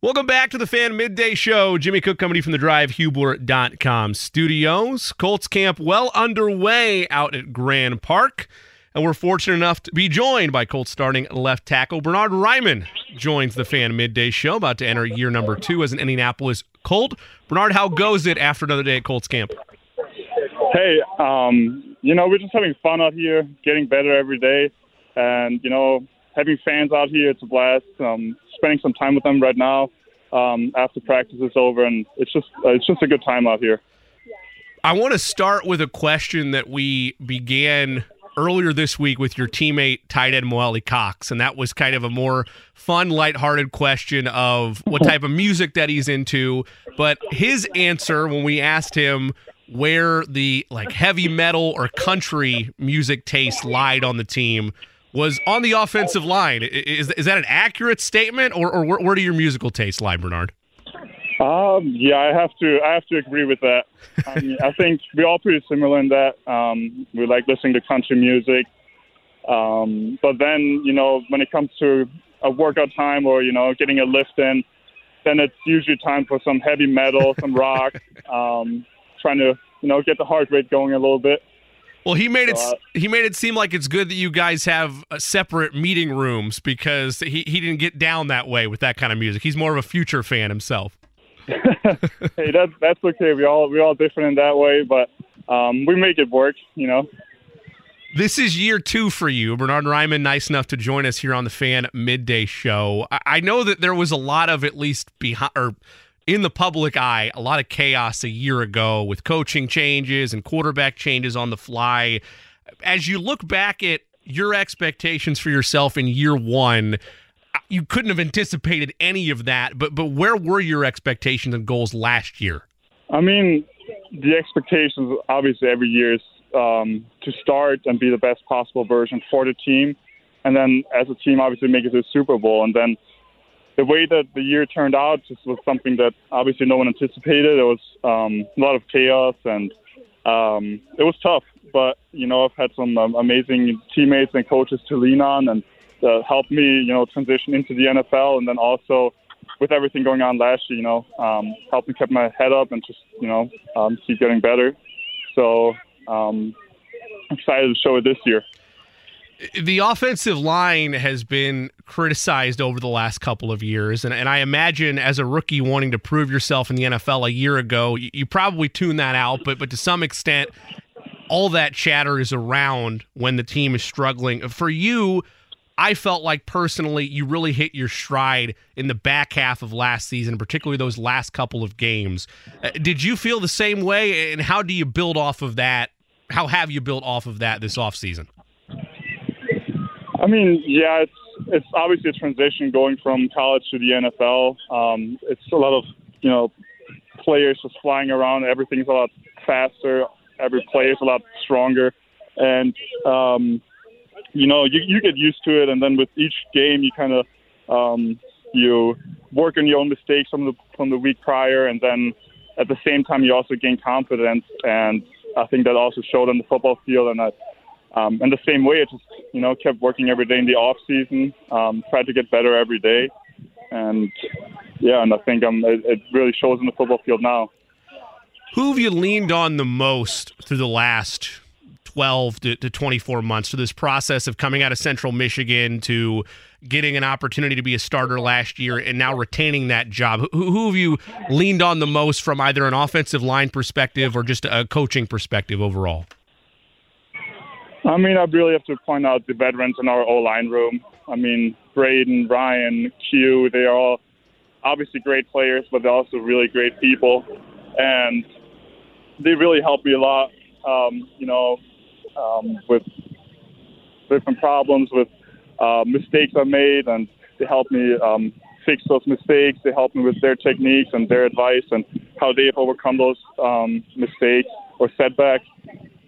Welcome back to the Fan Midday Show. Jimmy Cook coming from the drivehubler.com studios. Colts camp well underway out at Grand Park. And we're fortunate enough to be joined by Colts starting left tackle Bernhard Raimann joins the Fan Midday Show, about to enter year number two as an Indianapolis Colt. Bernard, how goes it after another day at Colts camp? Hey, um, you know, we're just having fun out here, getting better every day. And, you know, having fans out here, it's a blast. Um, spending some time with them right now um, after practice is over, and it's just uh, it's just a good time out here. I want to start with a question that we began earlier this week with your teammate tight end Mo Alie-Cox, and that was kind of a more fun, lighthearted question of what type of music that he's into. But his answer when we asked him where the like heavy metal or country music taste lied on the team was on the offensive line. Is, is that an accurate statement, or, or where, where do your musical tastes lie, Bernard? Um, yeah, I have to. I have to agree with that. I, mean, I think we're all pretty similar in that. Um, we like listening to country music, um, but then you know when it comes to a workout time or you know getting a lift in, then it's usually time for some heavy metal, some rock, um, trying to you know get the heart rate going a little bit. Well, he made it. He made it seem like it's good that you guys have uh, separate meeting rooms because he, he didn't get down that way with that kind of music. He's more of a future fan himself. hey, that's that's okay. We all we all different in that way, but um, we make it work. You know. This is year two for you, Bernhard Raimann. Nice enough to join us here on the Fan Midday Show. I, I know that there was a lot of at least behind or in the public eye, a lot of chaos a year ago with coaching changes and quarterback changes on the fly. As you look back at your expectations for yourself in year one, you couldn't have anticipated any of that. But but where were your expectations and goals last year? I mean, the expectations obviously every year is um, to start and be the best possible version for the team, and then as a team, obviously make it to the Super Bowl, and then the way that the year turned out just was something that obviously no one anticipated. It was um, a lot of chaos and um, it was tough. But you know, I've had some um, amazing teammates and coaches to lean on and uh, help me, you know, transition into the NFL. And then also with everything going on last year, you know, um, helped me keep my head up and just you know um, keep getting better. So um, excited to show it this year the offensive line has been criticized over the last couple of years. And, and I imagine as a rookie wanting to prove yourself in the NFL a year ago, you, you probably tune that out. But, but to some extent, all that chatter is around when the team is struggling. For you, I felt like personally you really hit your stride in the back half of last season, particularly those last couple of games. Uh, did you feel the same way? And how do you build off of that? How have you built off of that this offseason? I mean, yeah, it's it's obviously a transition going from college to the NFL. Um, it's a lot of you know players just flying around. Everything's a lot faster. Every player is a lot stronger, and um, you know you you get used to it. And then with each game, you kind of um, you work on your own mistakes from the from the week prior, and then at the same time you also gain confidence. And I think that also showed on the football field. And I um, and the same way, it just you know kept working every day in the off season, um, tried to get better every day, and yeah, and I think um, it, it really shows in the football field now. Who have you leaned on the most through the last 12 to, to 24 months through this process of coming out of Central Michigan to getting an opportunity to be a starter last year and now retaining that job? Who, who have you leaned on the most from either an offensive line perspective or just a coaching perspective overall? I mean, I really have to point out the veterans in our O line room. I mean, Braden, Ryan, Q, they are all obviously great players, but they're also really great people. And they really help me a lot, um, you know, um, with different problems, with uh, mistakes I made, and they help me um, fix those mistakes. They help me with their techniques and their advice and how they have overcome those um, mistakes or setbacks.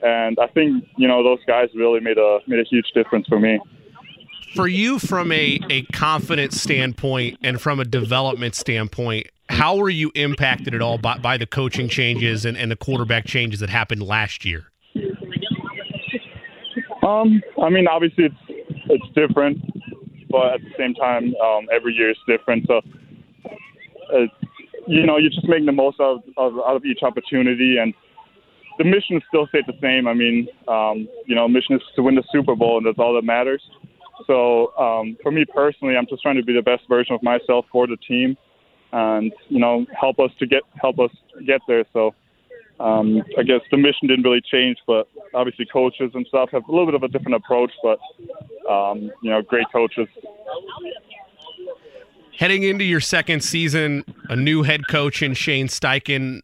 And I think you know those guys really made a made a huge difference for me. For you, from a a confidence standpoint and from a development standpoint, how were you impacted at all by, by the coaching changes and, and the quarterback changes that happened last year? Um, I mean, obviously it's it's different, but at the same time, um, every year is different. So, uh, you know, you're just making the most of, of out of each opportunity, and the mission still stayed the same. I mean, um, you know, mission is to win the Super Bowl, and that's all that matters. So, um, for me personally, I'm just trying to be the best version of myself for the team, and you know, help us to get help us get there. So um, I guess the mission didn't really change, but obviously coaches and stuff have a little bit of a different approach. But um, you know, great coaches. Heading into your second season, a new head coach in Shane Steichen.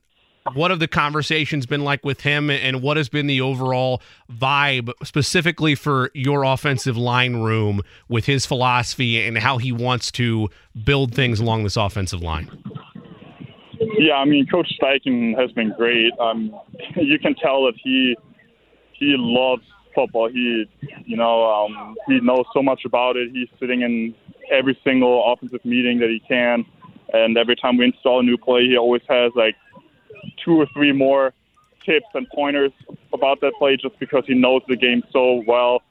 What have the conversations been like with him, and what has been the overall vibe specifically for your offensive line room with his philosophy and how he wants to build things along this offensive line? Yeah, I mean, Coach Steichen has been great. Um, you can tell that he he loves football. He, you know, um, he knows so much about it. He's sitting in every single offensive meeting that he can, and every time we install a new play, he always has like two or three more tips and pointers about that play, just because he knows the game so well.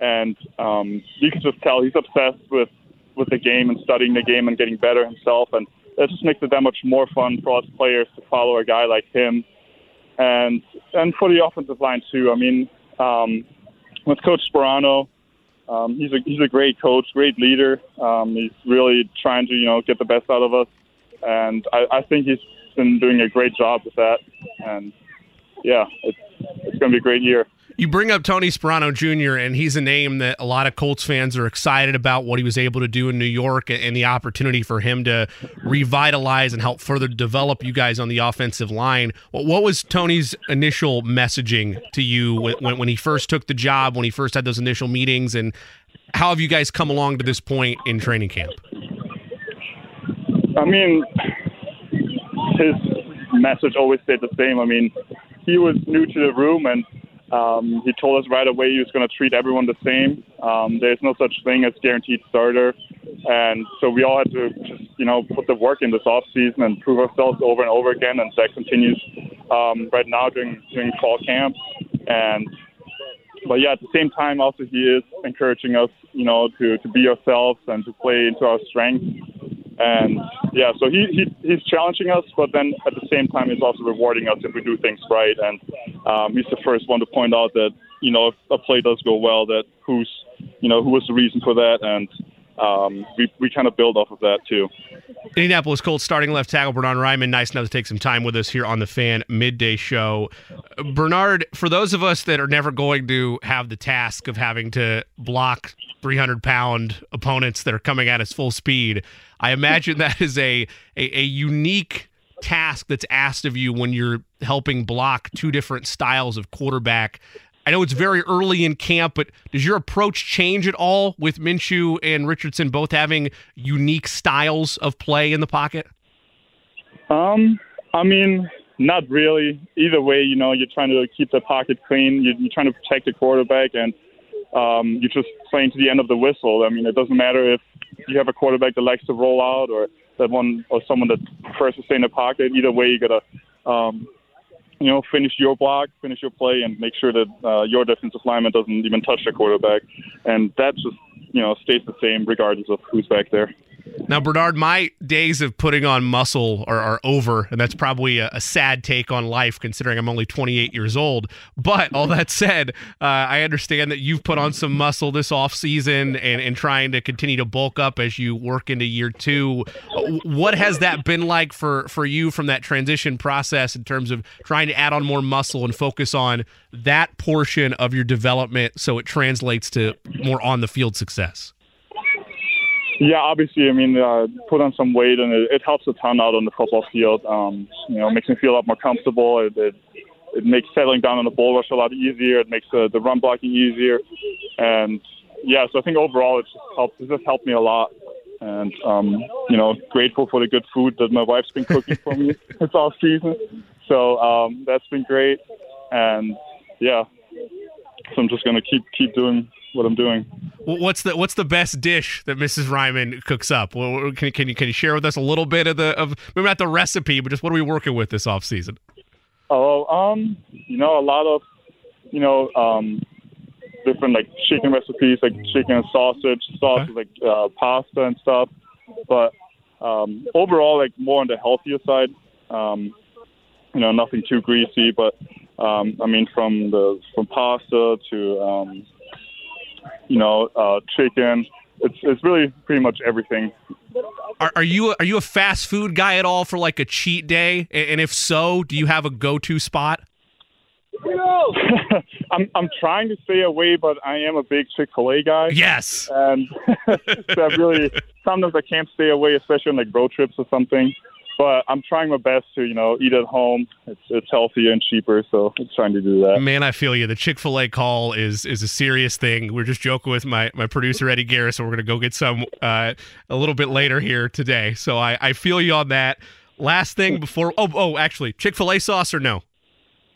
And um, you can just tell he's obsessed with with the game and studying the game and getting better himself. And that just makes it that much more fun for us players to follow a guy like him, and and for the offensive line too. I mean, um, with Coach Sparano, um, he's a he's a great coach, great leader. Um, he's really trying to you know get the best out of us, and I, I think he's been doing a great job with that. And yeah, it's it's going to be a great year. You bring up Tony Sparano Jr., and he's a name that a lot of Colts fans are excited about what he was able to do in New York and the opportunity for him to revitalize and help further develop you guys on the offensive line. What was Tony's initial messaging to you when, when he first took the job, when he first had those initial meetings, and how have you guys come along to this point in training camp? I mean, his message always stayed the same. I mean, he was new to the room and um, he told us right away he was going to treat everyone the same. Um, there's no such thing as guaranteed starter, and so we all had to just you know put the work in this off season and prove ourselves over and over again, and that continues um, right now during during fall camp. And but yeah, at the same time, also he is encouraging us, you know, to to be ourselves and to play into our strengths. And yeah, so he, he he's challenging us, but then at the same time, he's also rewarding us if we do things right. And um, he's the first one to point out that you know if a play does go well, that who's you know who was the reason for that, and um, we we kind of build off of that too. Indianapolis Colts starting left tackle Bernhard Raimann. Nice enough to take some time with us here on the Fan Midday Show. Bernard, for those of us that are never going to have the task of having to block 300 pound opponents that are coming at us full speed, I imagine that is a, a, a unique task that's asked of you when you're helping block two different styles of quarterback. I know it's very early in camp, but does your approach change at all with Minshew and Richardson both having unique styles of play in the pocket? Um, I mean, not really. Either way, you know, you're trying to keep the pocket clean. You're, you're trying to protect the quarterback, and um, you're just playing to the end of the whistle. I mean, it doesn't matter if you have a quarterback that likes to roll out or that one or someone that prefers to stay in the pocket. Either way, you gotta um, you know finish your block, finish your play, and make sure that uh, your defensive lineman doesn't even touch the quarterback. And that just you know stays the same regardless of who's back there. Now, Bernard, my days of putting on muscle are, are over, and that's probably a, a, sad take on life considering I'm only 28 years old. But all that said, uh, I understand that you've put on some muscle this off season and, and trying to continue to bulk up as you work into year two. What has that been like for, for you from that transition process in terms of trying to add on more muscle and focus on that portion of your development so it translates to more on the field success? Yeah, obviously, I mean, uh, put on some weight and it, it helps a ton out on the football field. Um, you know, makes me feel a lot more comfortable. It, it, it makes settling down on the bull rush a lot easier. It makes uh, the run blocking easier. And yeah, so I think overall it's just helped. It's just helped me a lot. And um, you know, grateful for the good food that my wife's been cooking for me. It's all season, so um, that's been great. And yeah, so I'm just gonna keep keep doing what I'm doing. What's the What's the best dish that Mrs. Raimann cooks up? Well, can, can you can you share with us a little bit of the of maybe not the recipe, but just what are we working with this off season? Oh, um, you know, a lot of, you know, um, different like chicken recipes, like chicken and sausage, sausage Okay. like uh, pasta and stuff. But um, overall, like more on the healthier side. Um, you know, nothing too greasy, but um, I mean, from the from pasta to um, you know, uh, chicken. It's it's really pretty much everything. Are, are you are you a fast food guy at all for like a cheat day? And if so, do you have a go to spot? No. I'm I'm trying to stay away, but I am a big Chick Fil A guy. Yes. and so I really sometimes I can't stay away, especially on like road trips or something. But I'm trying my best to you know eat at home. It's it's healthier and cheaper, so I'm trying to do that. Man, I feel you. The Chick Fil A call is is a serious thing. We're just joking with my my producer Eddie Garris, so we're gonna go get some uh, a little bit later here today. So I I feel you on that. Last thing before oh oh actually Chick Fil A sauce or no?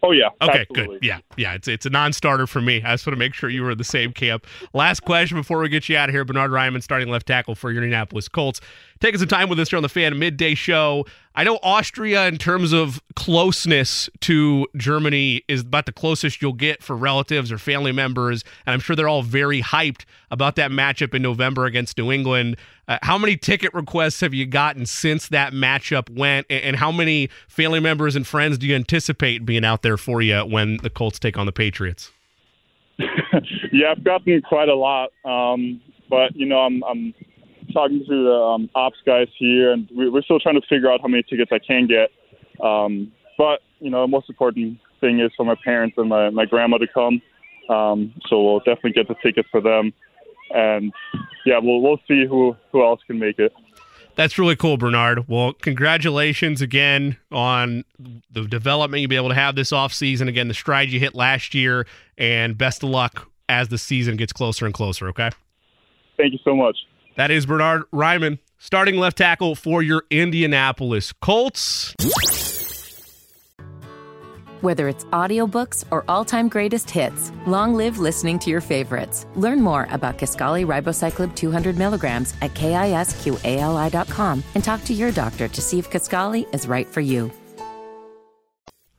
Oh yeah. Okay, absolutely. good. Yeah, yeah. It's it's a non-starter for me. I just want to make sure you were in the same camp. Last question before we get you out of here. Bernhard Raimann, starting left tackle for your Indianapolis Colts, taking some time with us here on the Fan Midday Show. I know Austria, in terms of closeness to Germany, is about the closest you'll get for relatives or family members, and I'm sure they're all very hyped about that matchup in November against New England. Uh, how many ticket requests have you gotten since that matchup went, and, how many family members and friends do you anticipate being out there for you when the Colts take on the Patriots? yeah, I've gotten quite a lot. Um, but you know, I'm I'm talking to the um, ops guys here, and we, we're still trying to figure out how many tickets I can get. Um, but you know, the most important thing is for my parents and my my grandma to come. Um, so we'll definitely get the tickets for them, and yeah, we'll we'll see who who else can make it. That's really cool, Bernard. Well, congratulations again on the development you'll be able to have this offseason. Again, the strides you hit last year, and best of luck as the season gets closer and closer, okay? Thank you so much. That is Bernhard Raimann, starting left tackle for your Indianapolis Colts. Whether it's audiobooks or all-time greatest hits, long live listening to your favorites. Learn more about Kisqali ribociclib 200 milligrams at kisqali.com and talk to your doctor to see if Kisqali is right for you.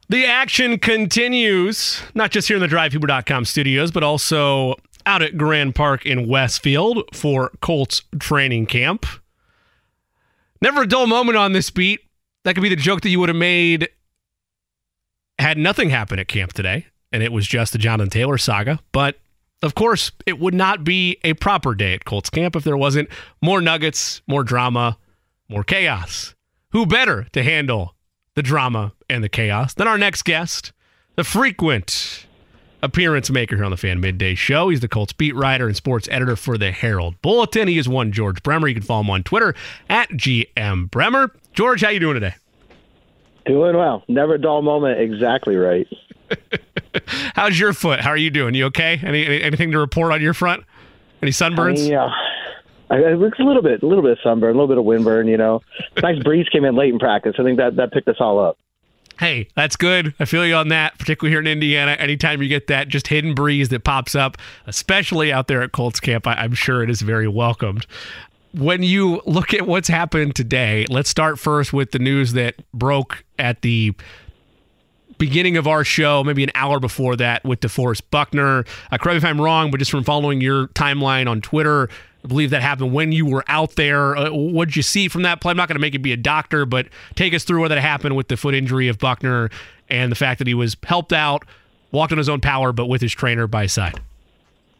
The action continues, not just here in the DriveHubler.com studios, but also out at Grand Park in Westfield for Colts training camp. Never a dull moment on this beat. That could be the joke that you would have made had nothing happened at camp today, and it was just the Jonathan Taylor saga. But of course, it would not be a proper day at Colts camp if there wasn't more nuggets, more drama, more chaos. Who better to handle the drama and the chaos than our next guest, the frequent appearance maker here on the Fan Midday Show. He's the Colts beat writer and sports editor for the Herald Bulletin. He is one George Bremer. You can follow him on Twitter at GM Bremer. George, how you doing today? Doing well. Never a dull moment. Exactly right. How's your foot? How are you doing? You okay? Any, any anything to report on your front? Any sunburns? Yeah. I, I, it's a little bit, a little bit of sunburn, a little bit of windburn. You know, nice breeze came in late in practice. I think that that picked us all up. Hey, that's good. I feel you on that, particularly here in Indiana. Anytime you get that just hidden breeze that pops up, especially out there at Colts camp, I, I'm sure it is very welcomed. When you look at what's happened today, let's start first with the news that broke at the beginning of our show, maybe an hour before that, with DeForest Buckner. Uh, correct me if I'm wrong, but just from following your timeline on Twitter, I believe that happened when you were out there. Uh, what did you see from that play? I'm not going to make you be a doctor, but take us through what that happened with the foot injury of Buckner and the fact that he was helped out, walked on his own power, but with his trainer by his side.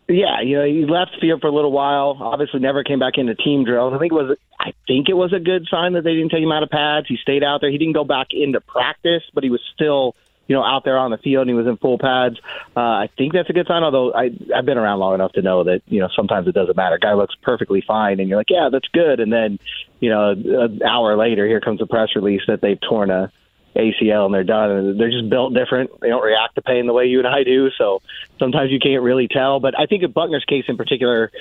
Yeah, you know, he left field for a little while. Obviously, never came back into team drills. I think it was, I think it was a good sign that they didn't take him out of pads. He stayed out there. He didn't go back into practice, but he was still, you know, out there on the field. and He was in full pads. Uh, I think that's a good sign. Although I, I've been around long enough to know that you know sometimes it doesn't matter. Guy looks perfectly fine, and you're like, yeah, that's good. And then, you know, an hour later, here comes a press release that they've torn a ACL and they're done. And they're just built different. They don't react to pain the way you and I do. So sometimes you can't really tell. But I think in Buckner's case in particular,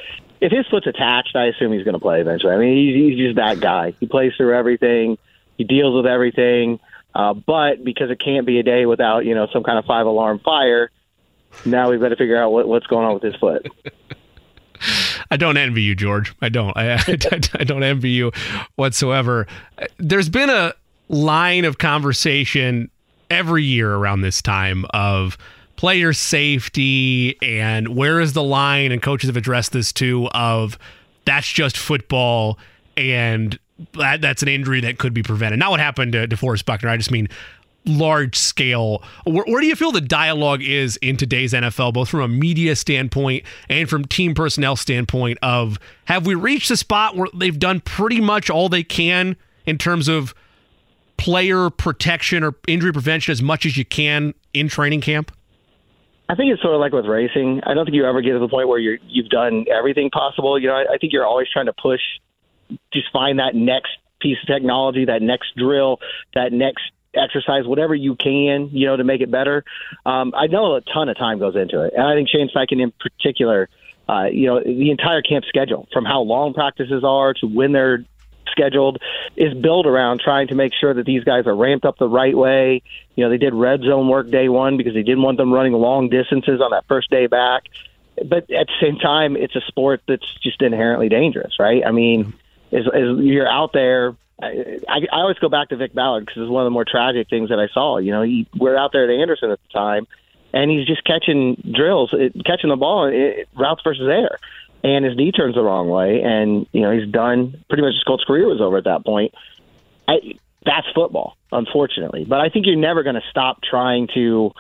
if his foot's attached, I assume he's going to play eventually. I mean, he's, he's just that guy. He plays through everything. He deals with everything. Uh, but because it can't be a day without you know some kind of five alarm fire, now we've got to figure out what, what's going on with his foot. I don't envy you, George. I don't. I, I, I, don't envy you whatsoever. There's been a line of conversation every year around this time of player safety and where is the line, and coaches have addressed this too of that's just football and that, that's an injury that could be prevented. Not what happened to DeForest Buckner. I just mean large scale. Where, where, do you feel the dialogue is in today's NFL, both from a media standpoint and from team personnel standpoint? Of have we reached the spot where they've done pretty much all they can in terms of player protection or injury prevention as much as you can in training camp? I think it's sort of like with racing. I don't think you ever get to the point where you're you've done everything possible. You know, I, I think you're always trying to push, just find that next piece of technology, that next drill, that next exercise whatever you can, you know, to make it better. Um, I know a ton of time goes into it, and I think Shane Steichen in particular, uh, you know, the entire camp schedule from how long practices are to when they're scheduled is built around trying to make sure that these guys are ramped up the right way. You know, they did red zone work day one because they didn't want them running long distances on that first day back. But at the same time, it's a sport that's just inherently dangerous, right? I mean, as, as you're out there I, I always go back to Vick Ballard because it's one of the more tragic things that I saw. You know, he, we're out there at Anderson at the time, and he's just catching drills, it, catching the ball, it, routes versus air, and his knee turns the wrong way, and you know he's done. Pretty much his Colts career was over at that point. I, that's football, unfortunately. But I think you're never going to stop trying to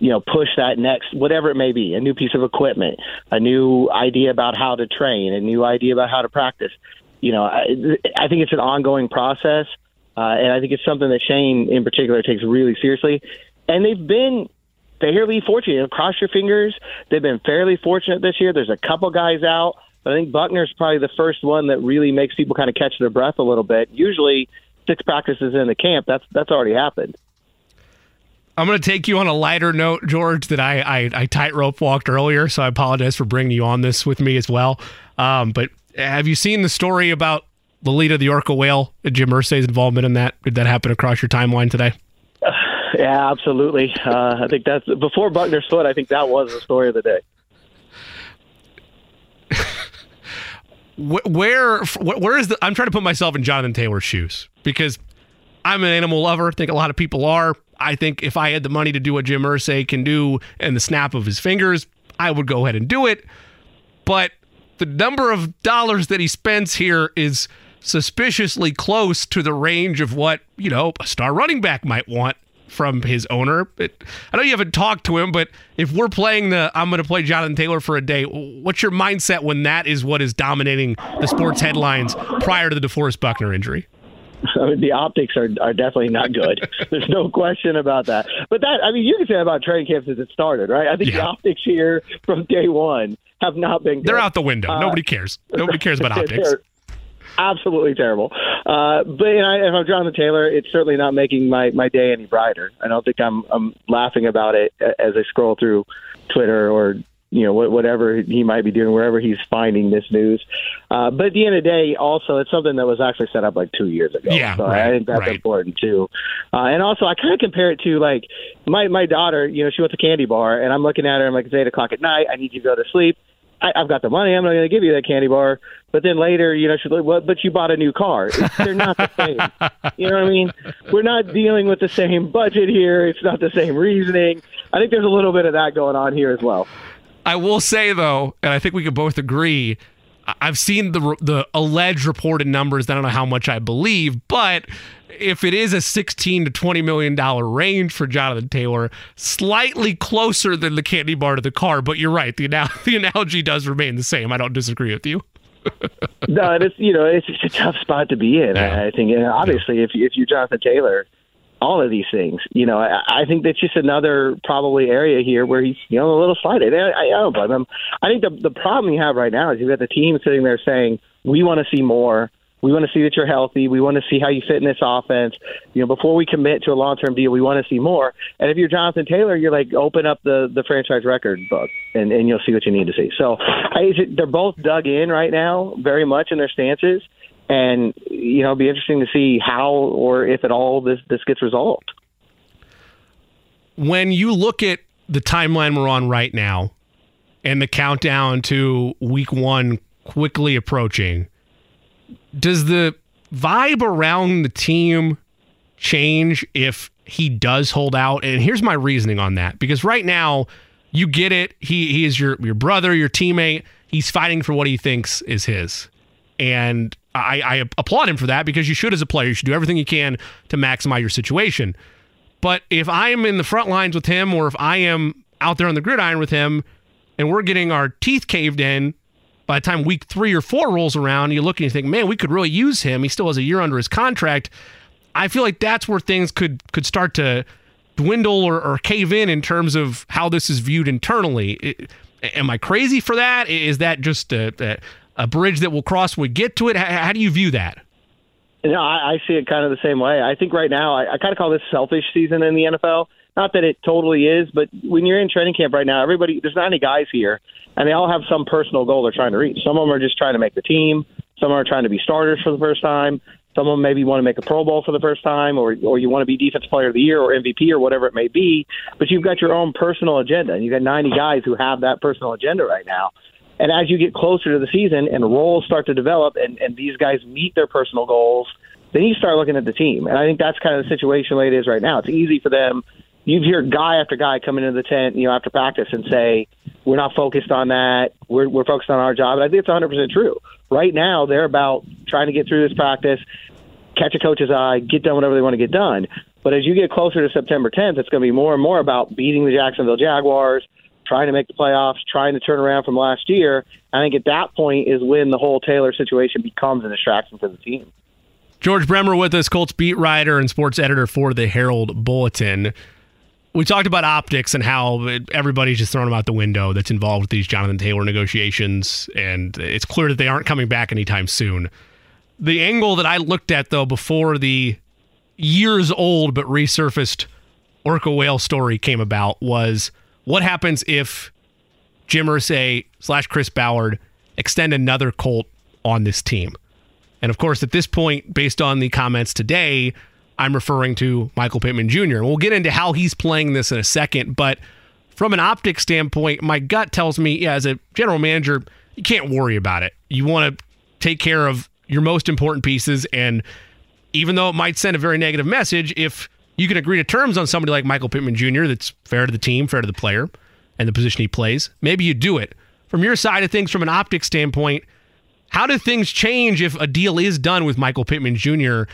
you know push that next whatever it may be a new piece of equipment a new idea about how to train a new idea about how to practice you know, I, I think it's an ongoing process, uh, and I think it's something that Shane in particular takes really seriously. And they've been fairly fortunate. Cross your fingers. They've been fairly fortunate this year. There's a couple guys out. But I think Buckner's probably the first one that really makes people kind of catch their breath a little bit. Usually, six practices in the camp, that's that's already happened. I'm going to take you on a lighter note, George, that I, I, I tightrope walked earlier. So I apologize for bringing you on this with me as well. Um, but have you seen the story about the lead of the orca whale and Jim Irsay's involvement in that? Did that happen across your timeline today? Yeah, absolutely. Uh, I think that's before Buckner's foot. I think that was the story of the day. where where is the I'm trying to put myself in Jonathan Taylor's shoes because I'm an animal lover. I think a lot of people are. I think if I had the money to do what Jim Irsay can do in the snap of his fingers, I would go ahead and do it. But the number of dollars that he spends here is suspiciously close to the range of what, you know, a star running back might want from his owner. It, I know you haven't talked to him, but if we're playing the I'm going to play Jonathan Taylor for a day, what's your mindset when that is what is dominating the sports headlines prior to the DeForest Buckner injury? I mean, the optics are are definitely not good. There's no question about that. But that, I mean, you can say about training camp since it started, right? I think yeah. the optics here from day one have not been. Good. They're out the window. Uh, Nobody cares. Nobody cares about optics. absolutely terrible. Uh, but you know, if I'm Jonathan Taylor, it's certainly not making my, my day any brighter. I don't think I'm I'm laughing about it as I scroll through Twitter or you know whatever he might be doing wherever he's finding this news. Uh, but at the end of the day, also it's something that was actually set up like two years ago. Yeah, so right, I think that's right. important too. Uh, and also, I kind of compare it to like my my daughter. You know, she went to candy bar, and I'm looking at her. I'm like, it's eight o'clock at night. I need you to go to sleep. I, I've got the money. I'm not going to give you that candy bar. But then later, you know, she's like, "What? But you bought a new car. They're not the same. you know what I mean? We're not dealing with the same budget here. It's not the same reasoning. I think there's a little bit of that going on here as well. I will say though, and I think we could both agree. I've seen the the alleged reported numbers. I don't know how much I believe, but if it is a 16 to 20 million dollar range for Jonathan Taylor, slightly closer than the candy bar to the car. But you're right. The the analogy does remain the same. I don't disagree with you. no, it's you know it's just a tough spot to be in. Yeah. I think, and obviously, yeah. if if you're Jonathan Taylor, all of these things, you know, I, I think that's just another probably area here where he's you know a little slighted. I, I don't blame him. I think the the problem you have right now is you've got the team sitting there saying we want to see more. We want to see that you're healthy. We want to see how you fit in this offense. You know, before we commit to a long term deal, we want to see more. And if you're Jonathan Taylor, you're like, open up the the franchise record book, and and you'll see what you need to see. So I, they're both dug in right now, very much in their stances, and you know, it'll be interesting to see how or if at all this this gets resolved. When you look at the timeline we're on right now and the countdown to week one quickly approaching, does the vibe around the team change if he does hold out? And here's my reasoning on that. Because right now, you get it. He he is your your brother, your teammate. He's fighting for what he thinks is his. And I, I applaud him for that because you should, as a player, you should do everything you can to maximize your situation. But if I am in the front lines with him, or if I am out there on the gridiron with him, and we're getting our teeth caved in by the time week three or four rolls around, you look and you think, man, we could really use him. He still has a year under his contract. I feel like that's where things could could start to dwindle or, or cave in in terms of how this is viewed internally. It, am I crazy for that? Is that just a, a, a bridge that we'll cross when we get to it? How, how do you view that? You know, I, I see it kind of the same way. I think right now, I, I kind of call this selfish season in the NFL. Not that it totally is, but when you're in training camp right now, everybody, there's not any guys here, and they all have some personal goal they're trying to reach. Some of them are just trying to make the team. Some are trying to be starters for the first time. Some of them maybe want to make a Pro Bowl for the first time, or or you want to be Defensive Player of the Year or MVP or whatever it may be. But you've got your own personal agenda, and you've got 90 guys who have that personal agenda right now. And as you get closer to the season and roles start to develop, and, and these guys meet their personal goals, then you start looking at the team. And I think that's kind of the situation way it is right now. It's easy for them. You hear guy after guy come into the tent, you know, after practice and say, "We're not focused on that. We're we're focused on our job." And I think it's 100 percent true. Right now, they're about trying to get through this practice, catch a coach's eye, get done whatever they want to get done. But as you get closer to September 10th, it's going to be more and more about beating the Jacksonville Jaguars, trying to make the playoffs, trying to turn around from last year. I think at that point is when the whole Taylor situation becomes a distraction for the team. George Bremer with us, Colts beat writer and sports editor for the Herald Bulletin. We talked about optics and how everybody's just thrown them out the window that's involved with these Jonathan Taylor negotiations, and it's clear that they aren't coming back anytime soon. The angle that I looked at, though, before the years old but resurfaced Orca whale story came about was what happens if Jim Irsay slash Chris Ballard extend another Colt on this team? And of course, at this point, based on the comments today, I'm referring to Michael Pittman Jr. We'll get into how he's playing this in a second, but from an optic standpoint, my gut tells me, yeah, as a general manager, you can't worry about it. You want to take care of your most important pieces. And even though it might send a very negative message, if you can agree to terms on somebody like Michael Pittman Jr. that's fair to the team, fair to the player, and the position he plays, maybe you do it. From your side of things, from an optic standpoint, how do things change if a deal is done with Michael Pittman Jr.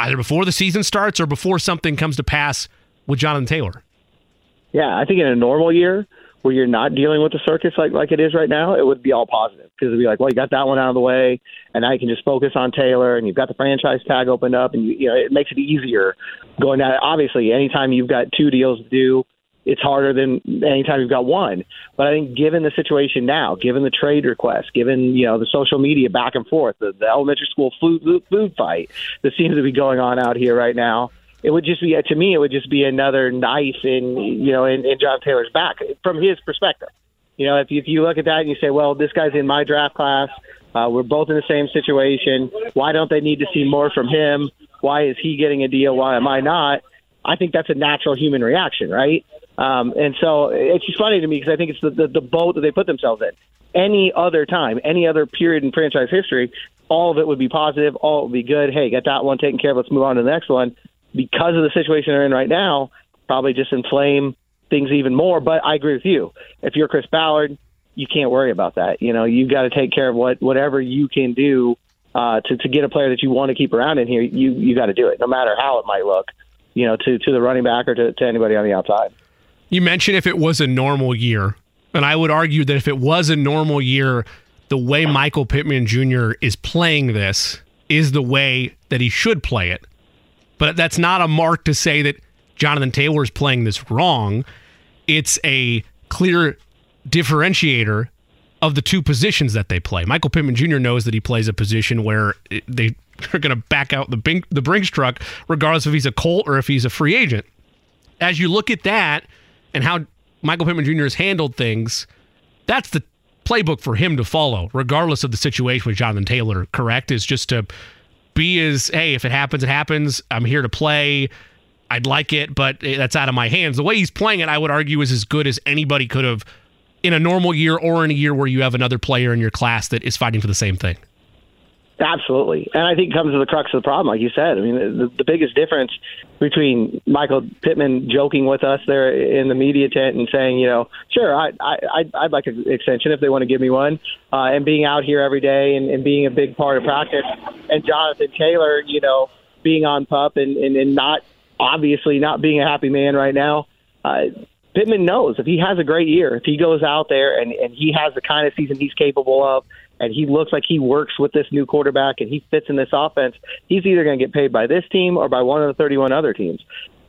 either before the season starts or before something comes to pass with Jonathan Taylor? Yeah, I think in a normal year where you're not dealing with the circus like like it is right now, it would be all positive because it'd be like, well, you got that one out of the way, and now you can just focus on Taylor, and you've got the franchise tag opened up, and you, you know it makes it easier going down. Obviously, anytime you've got two deals to do, it's harder than anytime you've got one. But I think given the situation now, given the trade request, given you know the social media back and forth, the, the elementary school food food fight that seems to be going on out here right now, it would just be to me it would just be another knife in you know in, in John Taylor's back from his perspective. You know, if you, if you look at that and you say, well, this guy's in my draft class, uh, we're both in the same situation. Why don't they need to see more from him? Why is he getting a deal? Why am I not? I think that's a natural human reaction, right? Um, and so it's just funny to me because I think it's the, the, the boat that they put themselves in. Any other time, any other period in franchise history, all of it would be positive, all would be good. Hey, get that one taken care of. Let's move on to the next one. Because of the situation they're in right now, probably just inflame things even more. But I agree with you. If you're Chris Ballard, you can't worry about that. You know, you've got to take care of what whatever you can do uh, to to get a player that you want to keep around in here. You you got to do it, no matter how it might look. You know, to to the running back or to, to anybody on the outside. You mentioned if it was a normal year, and I would argue that if it was a normal year, the way Michael Pittman Jr. is playing this is the way that he should play it. But that's not a mark to say that Jonathan Taylor is playing this wrong. It's a clear differentiator of the two positions that they play. Michael Pittman Jr. knows that he plays a position where they are going to back out the the Brinks truck, regardless if he's a Colt or if he's a free agent. As you look at that, and how Michael Pittman Jr. has handled things, that's the playbook for him to follow, regardless of the situation with Jonathan Taylor, correct? Is just to be as, hey, if it happens, it happens. I'm here to play. I'd like it, but eh, that's out of my hands. The way he's playing it, I would argue, is as good as anybody could have in a normal year or in a year where you have another player in your class that is fighting for the same thing. Absolutely, and I think it comes to the crux of the problem, like you said. I mean, the, the biggest difference between Michael Pittman joking with us there in the media tent and saying, you know, sure, I, I I'd like an extension if they want to give me one, uh, and being out here every day and, and being a big part of practice, and Jonathan Taylor, you know, being on pup and, and, and not obviously not being a happy man right now. Uh, Pittman knows if he has a great year, if he goes out there and, and he has the kind of season he's capable of, and he looks like he works with this new quarterback and he fits in this offense, he's either going to get paid by this team or by one of the 31 other teams.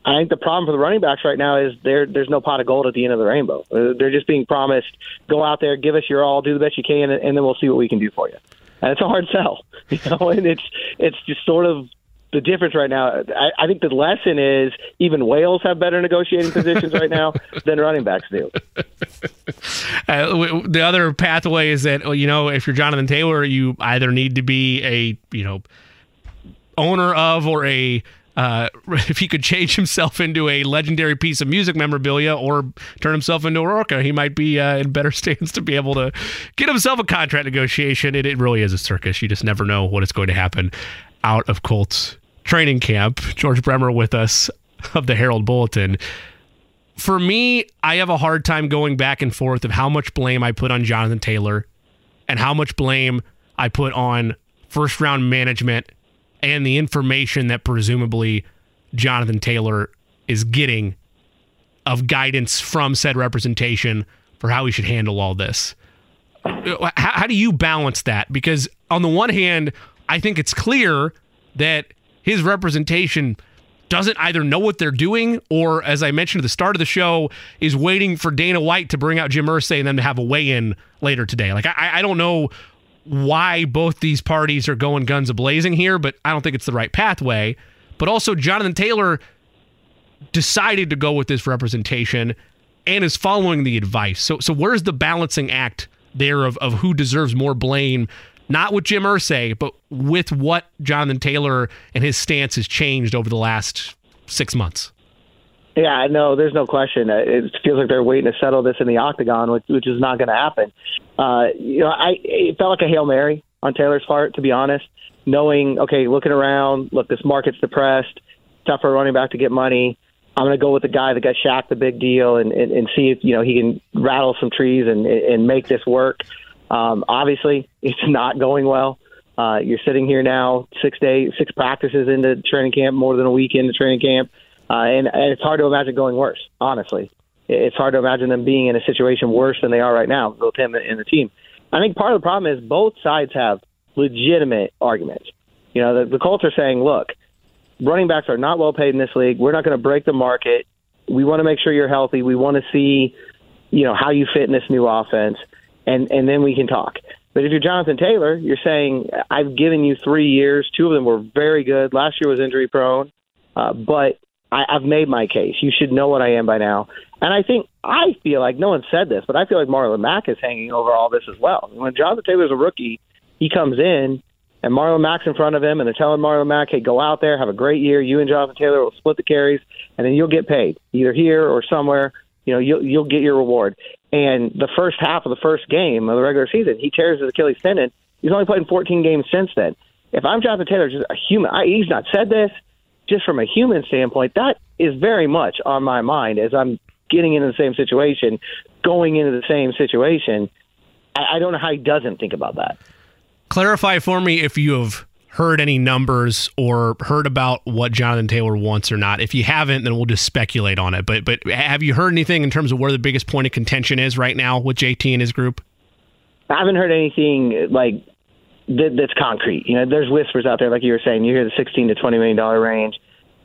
I think the problem for the running backs right now is there there's no pot of gold at the end of the rainbow. They're just being promised, go out there, give us your all, do the best you can, and then we'll see what we can do for you. And it's a hard sell, you know. And it's it's just sort of the difference right now, I, I, think the lesson is even whales have better negotiating positions right now than running backs do. Uh, the other pathway is that you know if you're Jonathan Taylor, you either need to be a you know owner of or a uh, if he could change himself into a legendary piece of music memorabilia or turn himself into a rocker, he might be uh, in better stance to be able to get himself a contract negotiation. It, it really is a circus. You just never know what is going to happen out of Colts training camp. George Bremer with us of the Herald Bulletin. For me, I have a hard time going back and forth of how much blame I put on Jonathan Taylor and how much blame I put on first round management and the information that presumably Jonathan Taylor is getting of guidance from said representation for how he should handle all this. How, do you balance that? Because on the one hand, I think it's clear that his representation doesn't either know what they're doing or, as I mentioned at the start of the show, is waiting for Dana White to bring out Jim Irsay and then to have a weigh in later today. Like, I, I don't know why both these parties are going guns a blazing here, but I don't think it's the right pathway. But also, Jonathan Taylor decided to go with this representation and is following the advice. So, so where's the balancing act there of, of who deserves more blame not with Jim Irsay, but with what Jonathan Taylor and his stance has changed over the last six months. Yeah, no, there's no question. Uh, it feels like they're waiting to settle this in the octagon, which, which is not going to happen. Uh, you know, I it felt like a hail mary on Taylor's part, to be honest. Knowing, okay, looking around, look, this market's depressed. Tough for running back to get money. I'm going to go with the guy that got Shaq the big deal and, and, and see if you know he can rattle some trees and and make this work. Um, obviously, it's not going well. Uh, you're sitting here now, six days, six practices into training camp, more than a week into training camp, uh, and, and it's hard to imagine going worse. Honestly, it's hard to imagine them being in a situation worse than they are right now, both him and the team. I think part of the problem is both sides have legitimate arguments. You know, the, the Colts are saying, look, running backs are not well paid in this league. We're not going to break the market. We want to make sure you're healthy. We want to see, you know, how you fit in this new offense and and then we can talk. But if you're Jonathan Taylor, you're saying I've given you three years. Two of them were very good. Last year was injury prone, uh, but I, I've made my case. You should know what I am by now. And I think I feel like no one said this, but I feel like Marlon Mack is hanging over all this as well. When Jonathan Taylor's a rookie, he comes in and Marlon Mack's in front of him, and they're telling Marlon Mack, "Hey, go out there, have a great year. You and Jonathan Taylor will split the carries, and then you'll get paid either here or somewhere. You know, you'll you'll get your reward." And the first half of the first game of the regular season, he tears his Achilles tendon. He's only played in 14 games since then. If I'm Jonathan Taylor, just a human, I, he's not said this. Just from a human standpoint, that is very much on my mind as I'm getting into the same situation, going into the same situation. I, I don't know how he doesn't think about that. Clarify for me if you have heard any numbers or heard about what Jonathan Taylor wants or not. If you haven't, then we'll just speculate on it. But but have you heard anything in terms of where the biggest point of contention is right now with JT and his group? I haven't heard anything like that, that's concrete. You know, there's whispers out there, like you were saying. You hear the 16 to 20 million dollar range.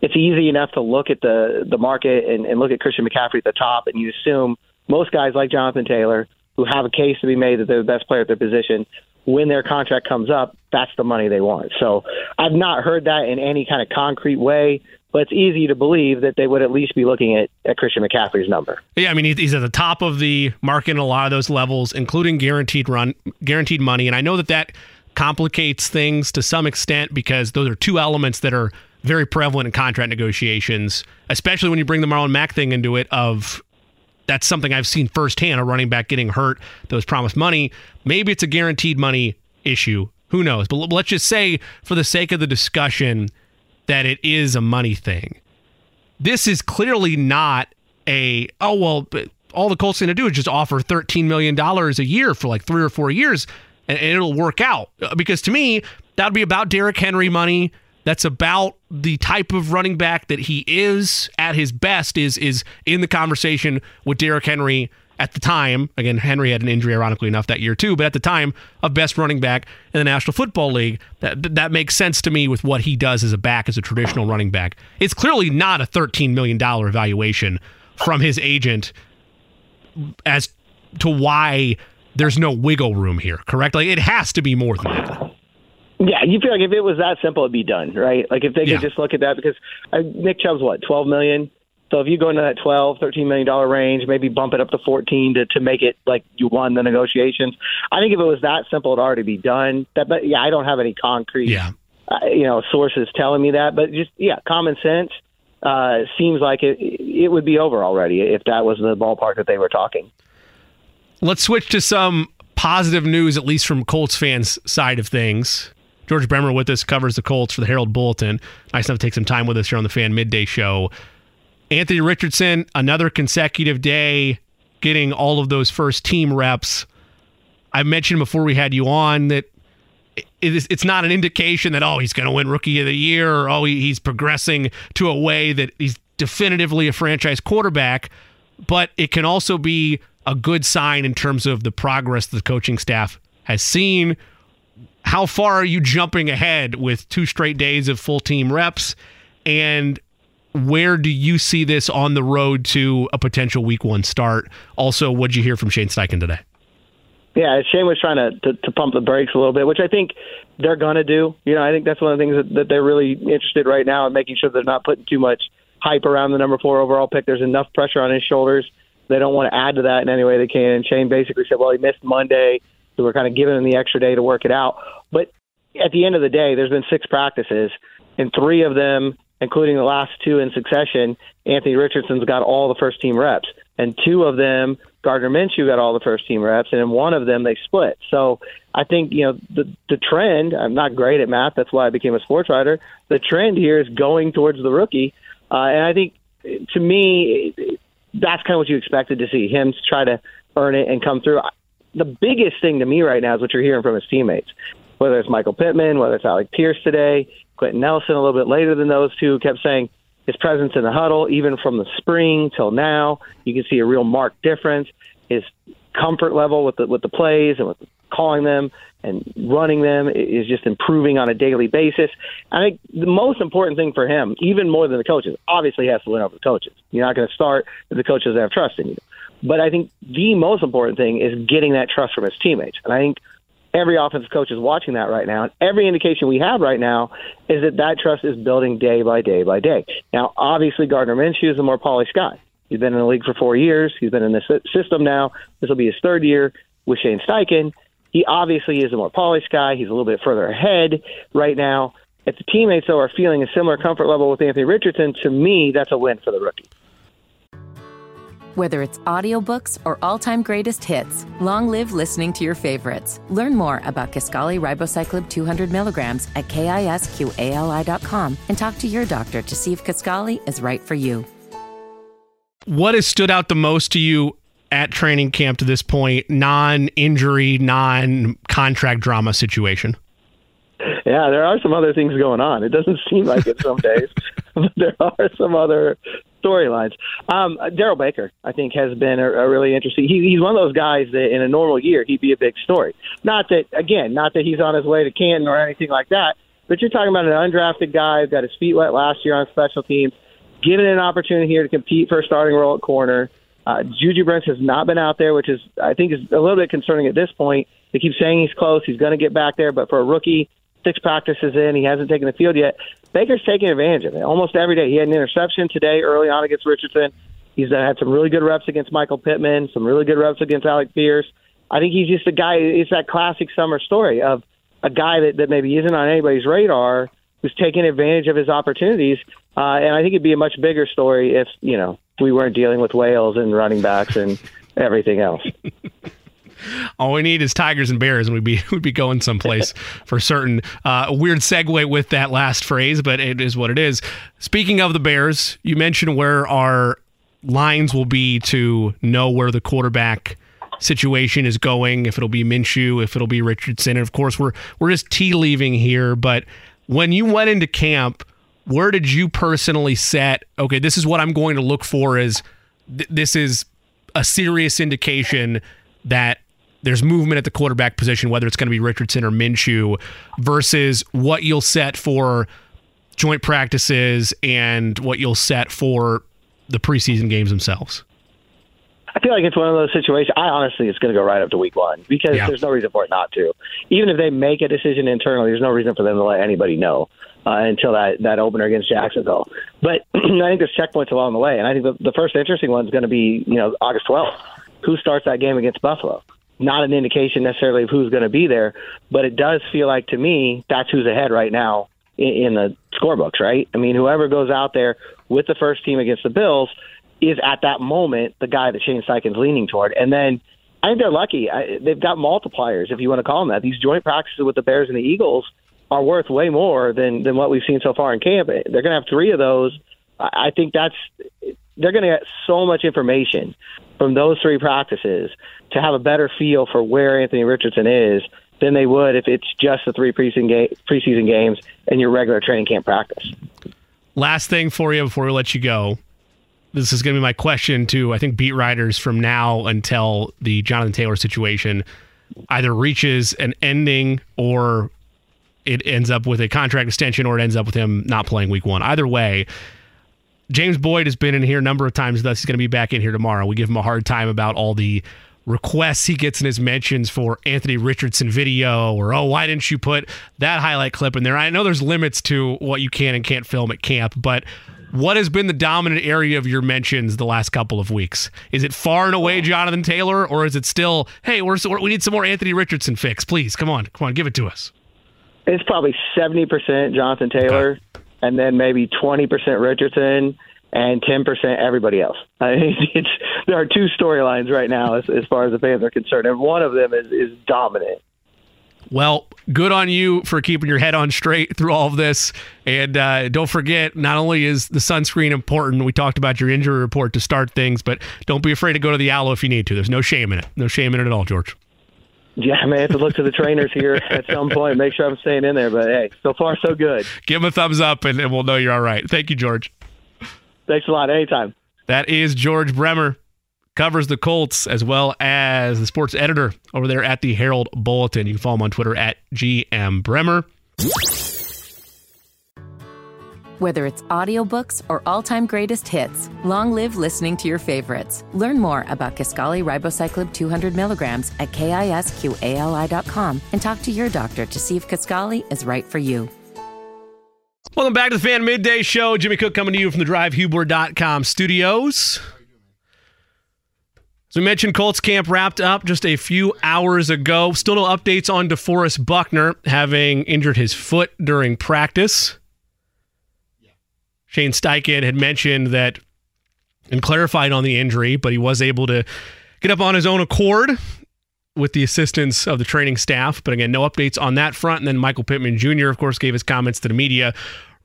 It's easy enough to look at the the market and, and look at Christian McCaffrey at the top, and you assume most guys like Jonathan Taylor, who have a case to be made that they're the best player at their position, when their contract comes up, that's the money they want. So I've not heard that in any kind of concrete way, but it's easy to believe that they would at least be looking at, at Christian McCaffrey's number. Yeah, I mean he's at the top of the market in a lot of those levels, including guaranteed run, guaranteed money, and I know that that complicates things to some extent because those are two elements that are very prevalent in contract negotiations, especially when you bring the Marlon Mack thing into it. Of that's something I've seen firsthand: a running back getting hurt that was promised money. Maybe it's a guaranteed money issue. Who knows? But let's just say, for the sake of the discussion, that it is a money thing. This is clearly not a oh well. All the Colts going to do is just offer thirteen million dollars a year for like three or four years, and, and it'll work out. Uh, because to me, that would be about Derrick Henry money that's about the type of running back that he is at his best is is in the conversation with Derrick Henry at the time. Again, Henry had an injury, ironically enough, that year too, but at the time of best running back in the National Football League, that that makes sense to me with what he does as a back, as a traditional running back. It's clearly not a $13 million evaluation from his agent as to why there's no wiggle room here, correct? Like it has to be more than that. Yeah, you feel like if it was that simple, it'd be done, right? Like if they could Yeah. just look at that, because uh, Nick Chubb's what, twelve million. So if you go into that 12, 13 million dollar range, maybe bump it up to 14 to, to make it like you won the negotiations. I think if it was that simple, it'd already be done. That, but yeah, I don't have any concrete, Yeah. uh, you know, sources telling me that, but just yeah, common sense uh, seems like it it would be over already if that was the ballpark that they were talking. Let's switch to some positive news, at least from Colts fans' side of things. George Bremer with us covers the Colts for the Herald Bulletin. Nice enough to take some time with us here on the Fan Midday Show. Anthony Richardson, another consecutive day getting all of those first team reps. I mentioned before we had you on that it's not an indication that, oh, he's going to win Rookie of the Year or, oh, he's progressing to a way that he's definitively a franchise quarterback. But it can also be a good sign in terms of the progress the coaching staff has seen. How far are you jumping ahead with two straight days of full team reps? And where do you see this on the road to a potential week one start? Also, what'd you hear from Shane Steichen today? Yeah, Shane was trying to, to, to pump the brakes a little bit, which I think they're going to do. You know, I think that's one of the things that, that they're really interested right now in making sure they're not putting too much hype around the number four overall pick. There's enough pressure on his shoulders. They don't want to add to that in any way they can. And Shane basically said, well, he missed Monday, so we're kind of giving him the extra day to work it out. But at the end of the day, there's been six practices, and three of them, including the last two in succession, Anthony Richardson's got all the first team reps. And two of them, Gardner Minshew got all the first team reps, and in one of them they split. So I think you know the the trend. I'm not great at math, that's why I became a sports writer. The trend here is going towards the rookie, uh, and I think to me that's kind of what you expected to see him try to earn it and come through. The biggest thing to me right now is what you're hearing from his teammates, whether it's Michael Pittman, whether it's Alec Pierce today, Quenton Nelson a little bit later than those two kept saying his presence in the huddle, even from the spring till now, you can see a real marked difference. His comfort level with the with the plays and with calling them and running them is just improving on a daily basis. I think the most important thing for him, even more than the coaches, obviously has to win over the coaches. You're not going to start if the coaches have trust in you. But I think the most important thing is getting that trust from his teammates. And I think every offensive coach is watching that right now. And every indication we have right now is that that trust is building day by day by day. Now, obviously, Gardner Minshew is a more polished guy. He's been in the league for four years. He's been in this system now. This will be his third year with Shane Steichen. He obviously is a more polished guy. He's a little bit further ahead right now. If the teammates, though, are feeling a similar comfort level with Anthony Richardson, to me, that's a win for the rookie. Whether it's audiobooks or all-time greatest hits, long live listening to your favorites. Learn more about Kisqali Ribociclib 200 milligrams at kisqali.com and talk to your doctor to see if Kisqali is right for you. What has stood out the most to you at training camp to this point, non injury, non contract drama situation? Yeah, there are some other things going on. It doesn't seem like it some days, but there are some other storylines. Um, Darrell Baker, I think, has been a, a really interesting. He, he's one of those guys that in a normal year he'd be a big story. Not that again, not that he's on his way to Canton or anything like that. But you're talking about an undrafted guy who got his feet wet last year on special teams, given an opportunity here to compete for a starting role at corner. Uh, Juju Brents has not been out there, which is I think is a little bit concerning at this point. They keep saying he's close, he's going to get back there, but for a rookie, six practices in, he hasn't taken the field yet. Baker's taking advantage of it almost every day. He had an interception today early on against Richardson. He's had some really good reps against Michael Pittman, some really good reps against Alec Pierce. I think he's just a guy. It's that classic summer story of a guy that, that maybe isn't on anybody's radar who's taking advantage of his opportunities. Uh, and I think it'd be a much bigger story if you know we weren't dealing with whales and running backs and everything else. All we need is tigers and bears, and we'd be we'd be going someplace for certain. Uh, a weird segue with that last phrase, but it is what it is. Speaking of the Bears, you mentioned where our lines will be to know where the quarterback situation is going. If it'll be Minshew, if it'll be Richardson, and of course we're we're just tea leaving here. But when you went into camp, where did you personally set? Okay, this is what I'm going to look for. Is th- this is a serious indication that there's movement at the quarterback position, whether it's going to be Richardson or Minshew, versus what you'll set for joint practices and what you'll set for the preseason games themselves? I feel like it's one of those situations. I honestly, it's going to go right up to week one because yeah. there's no reason for it not to. Even if they make a decision internally, there's no reason for them to let anybody know uh, until that that opener against Jacksonville. But I think there's checkpoints along the way, and I think the, the first interesting one is going to be you know August 12th. Who starts that game against Buffalo? Not an indication necessarily of who's going to be there, but it does feel like to me that's who's ahead right now in, in the scorebooks, right? I mean, whoever goes out there with the first team against the Bills is at that moment the guy that Shane Steichen's leaning toward. And then I think they're lucky. I, they've got multipliers, if you want to call them that. These joint practices with the Bears and the Eagles are worth way more than than what we've seen so far in camp. They're going to have three of those. I think that's they're going to get so much information from those three practices to have a better feel for where Anthony Richardson is than they would if it's just the three preseason, ga- preseason games and your regular training camp practice. Last thing for you before we let you go. This is going to be my question to, I think, beat writers from now until the Jonathan Taylor situation either reaches an ending or it ends up with a contract extension or it ends up with him not playing week one. Either way, James Boyd has been in here a number of times with us. He's going to be back in here tomorrow. We give him a hard time about all the requests he gets in his mentions for Anthony Richardson video or oh why didn't you put that highlight clip in there I know there's limits to what you can and can't film at camp but what has been the dominant area of your mentions the last couple of weeks is it far and away Jonathan Taylor or is it still hey we're, we need some more Anthony Richardson fix please come on come on give it to us it's probably 70% Jonathan Taylor okay. And then maybe 20% Richardson and 10% everybody else. I mean, it's, there are two storylines right now as, as far as the fans are concerned, and one of them is, is dominant. Well, good on you for keeping your head on straight through all of this. And uh, don't forget, not only is the sunscreen important, we talked about your injury report to start things, but don't be afraid to go to the Aloe if you need to. There's no shame in it. No shame in it at all, George. Yeah, I may have to look to the trainers here at some point, make sure I'm staying in there. But hey, so far so good. Give them a thumbs up, and, and we'll know you're all right. Thank you, George. Thanks a lot. Anytime. That is George Bremer. Covers the Colts as well as the sports editor over there at the Herald Bulletin. You can follow him on Twitter at GM Bremer. Whether it's audiobooks or all-time greatest hits, long live listening to your favorites. Learn more about Kisqali Ribociclib 200 milligrams at kisqali.com and talk to your doctor to see if Kisqali is right for you. Welcome back to the Fan Midday Show. Jimmy Cook coming to you from the DriveHubler.com studios. As we mentioned, Colts camp wrapped up just a few hours ago. Still no updates on DeForest Buckner having injured his foot during practice. Shane Steichen had mentioned that and clarified on the injury, but he was able to get up on his own accord with the assistance of the training staff. But again, no updates on that front. And then Michael Pittman Jr., of course, gave his comments to the media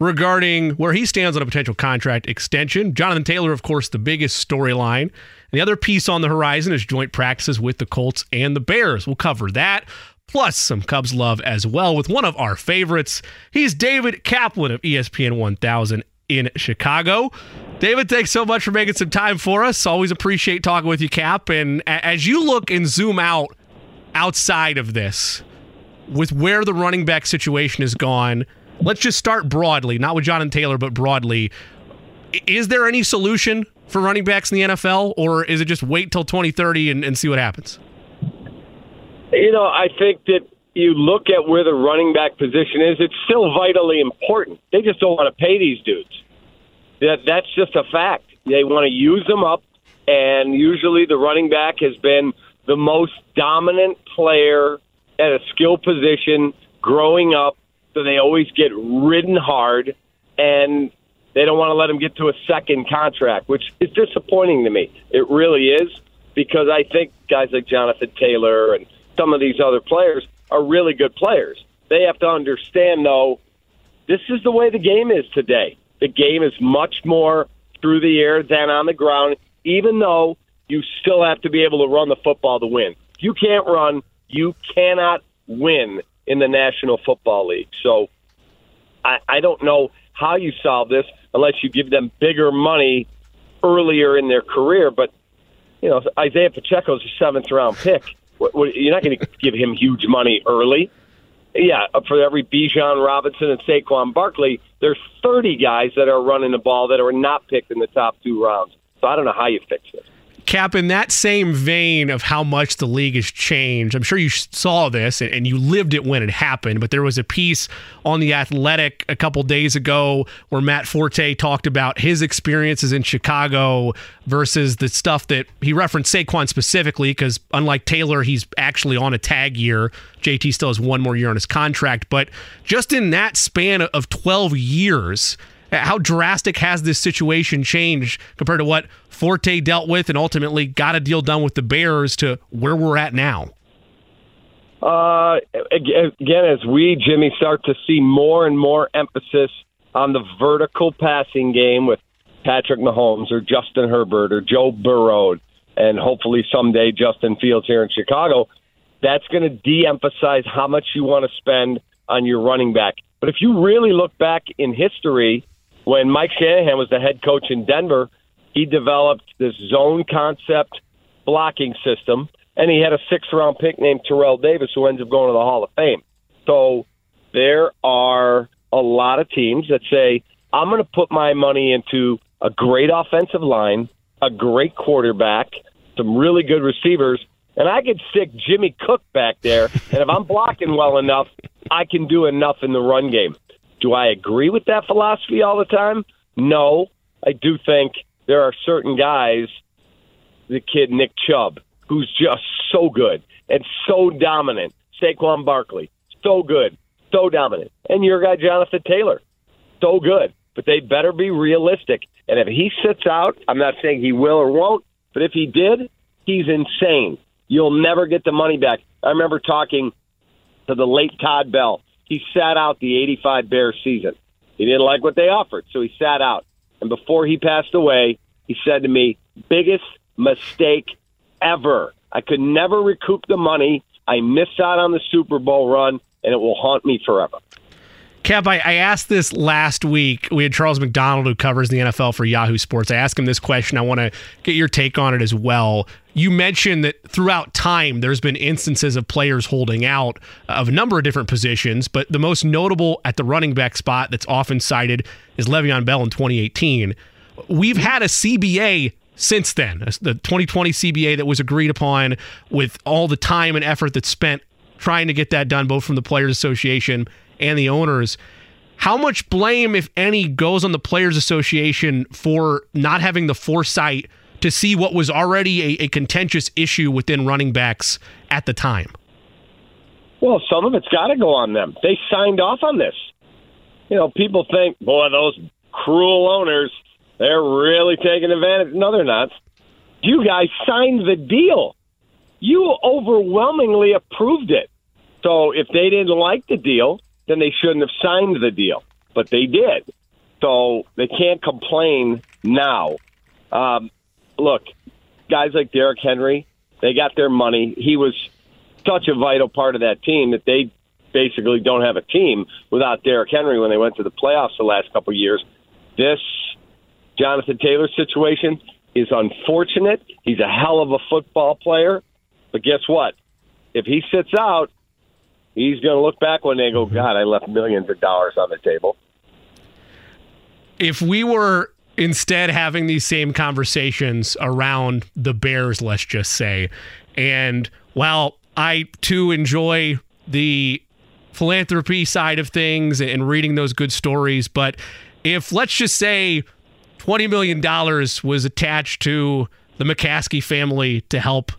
regarding where he stands on a potential contract extension. Jonathan Taylor, of course, the biggest storyline. And the other piece on the horizon is joint practices with the Colts and the Bears. We'll cover that, plus some Cubs love as well with one of our favorites. He's David Kaplan of ESPN 1000 in Chicago. David, thanks so much for making some time for us. Always appreciate talking with you, Cap. And as you look and zoom out outside of this, with where the running back situation has gone, let's just start broadly, not with Jonathan Taylor, but broadly. Is there any solution for running backs in the NFL, or is it just wait till 2030 and, and see what happens? You know, I think that you look at where the running back position is, it's still vitally important. They just don't want to pay these dudes. That that's just a fact. They want to use them up, and usually the running back has been the most dominant player at a skill position growing up so they always get ridden hard, and they don't want to let him get to a second contract, which is disappointing to me. It really is because I think guys like Jonathan Taylor and some of these other players are really good players. They have to understand, though, this is the way the game is today. The game is much more through the air than on the ground, even though you still have to be able to run the football to win. If you can't run, you cannot win in the National Football League. So I, I don't know how you solve this unless you give them bigger money earlier in their career. But you know, Isaiah Pacheco's a seventh round pick. You're not going to give him huge money early. Yeah, uh, for every Bijan Robinson and Saquon Barkley, there's 30 guys that are running the ball that are not picked in the top two rounds. So I don't know how you fix this. Cap, in that same vein of how much the league has changed, I'm sure you saw this and you lived it when it happened, but there was a piece on The Athletic a couple days ago where Matt Forte talked about his experiences in Chicago versus the stuff that he referenced Saquon specifically, because unlike Taylor, he's actually on a tag year. JT still has one more year on his contract. But just in that span of 12 years, how drastic has this situation changed compared to what Forte dealt with and ultimately got a deal done with the Bears to where we're at now? Uh, again, as we, Jimmy, start to see more and more emphasis on the vertical passing game with Patrick Mahomes or Justin Herbert or Joe Burrow, and hopefully someday Justin Fields here in Chicago, that's going to de emphasize how much you want to spend on your running back. But if you really look back in history, when Mike Shanahan was the head coach in Denver, he developed this zone concept blocking system, and he had a sixth round pick named Terrell Davis who ends up going to the Hall of Fame. So there are a lot of teams that say, I'm going to put my money into a great offensive line, a great quarterback, some really good receivers, and I could stick Jimmy Cook back there. And if I'm blocking well enough, I can do enough in the run game. Do I agree with that philosophy all the time? No. I do think there are certain guys, the kid Nick Chubb, who's just so good and so dominant. Saquon Barkley, so good, so dominant. And your guy, Jonathan Taylor, so good. But they better be realistic. And if he sits out, I'm not saying he will or won't, but if he did, he's insane. You'll never get the money back. I remember talking to the late Todd Bell he sat out the 85 Bears season. He didn't like what they offered, so he sat out. And before he passed away, he said to me, biggest mistake ever. I could never recoup the money. I missed out on the Super Bowl run, and it will haunt me forever. Cap, I, I, asked this last week. We had Charles McDonald, who covers the NFL for Yahoo Sports. I asked him this question. I want to get your take on it as well. You mentioned that throughout time, there's been instances of players holding out of a number of different positions, but the most notable at the running back spot that's often cited is Le'Veon Bell in 2018. We've had a CBA since then, the 2020 CBA that was agreed upon with all the time and effort that's spent trying to get that done, both from the Players Association and the owners. How much blame, if any, goes on the Players Association for not having the foresight to see what was already a, a contentious issue within running backs at the time? Well, some of it's got to go on them. They signed off on this. You know, people think, boy, those cruel owners, they're really taking advantage. No, they're not. You guys signed the deal. You overwhelmingly approved it. So if they didn't like the deal, then they shouldn't have signed the deal. But they did. So they can't complain now. Um, look, guys like Derrick Henry, they got their money. He was such a vital part of that team that they basically don't have a team without Derrick Henry when they went to the playoffs the last couple of years. This Jonathan Taylor situation is unfortunate. He's a hell of a football player. But guess what? If he sits out, he's going to look back one day and go, mm-hmm. God, I left millions of dollars on the table. If we were instead having these same conversations around the Bears, let's just say, and while I too enjoy the philanthropy side of things and reading those good stories, but if let's just say $20 million was attached to the McCaskey family to help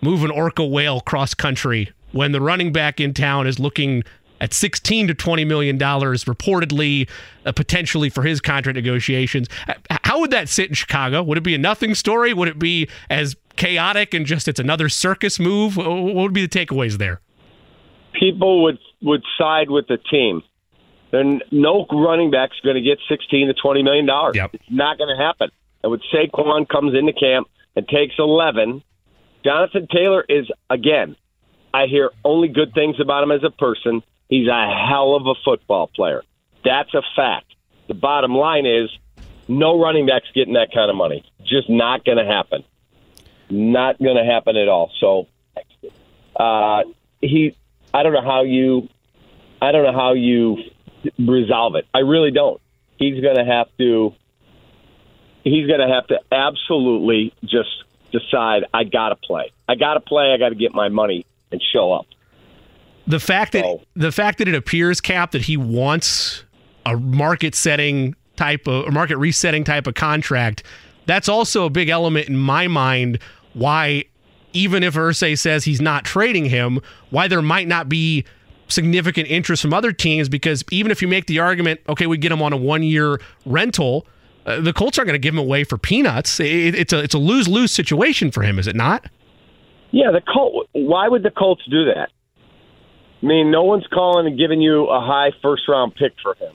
move an orca whale cross country when the running back in town is looking at 16 to 20 million dollars reportedly uh, potentially for his contract negotiations. How would that sit in Chicago? Would it be a nothing story? Would it be as chaotic and just it's another circus move? What would be the takeaways there? People would would side with the team. Then no running back's going to get 16 to 20 million dollars. Yep. It's not going to happen. And when Saquon comes into camp and takes 11, Jonathan Taylor is again. I hear only good things about him as a person. He's a hell of a football player. That's a fact. The bottom line is no running back's getting that kind of money. Just not going to happen. Not going to happen at all. So uh, he, I don't know how you, I don't know how you resolve it. I really don't. He's going to have to. He's going to have to absolutely just decide. I got to play. I got to play. I got to get my money and show up. The fact that So- the fact that it appears cap that he wants a market setting type of or market resetting type of contract, that's also a big element in my mind why even if Irsay says he's not trading him, why there might not be significant interest from other teams because even if you make the argument, okay, we get him on a one year rental, uh, the Colts aren't going to give him away for peanuts. It, it's a it's a lose lose situation for him, is it not? Yeah, the Colt. Why would the Colts do that? I mean, no one's calling and giving you a high first round pick for him.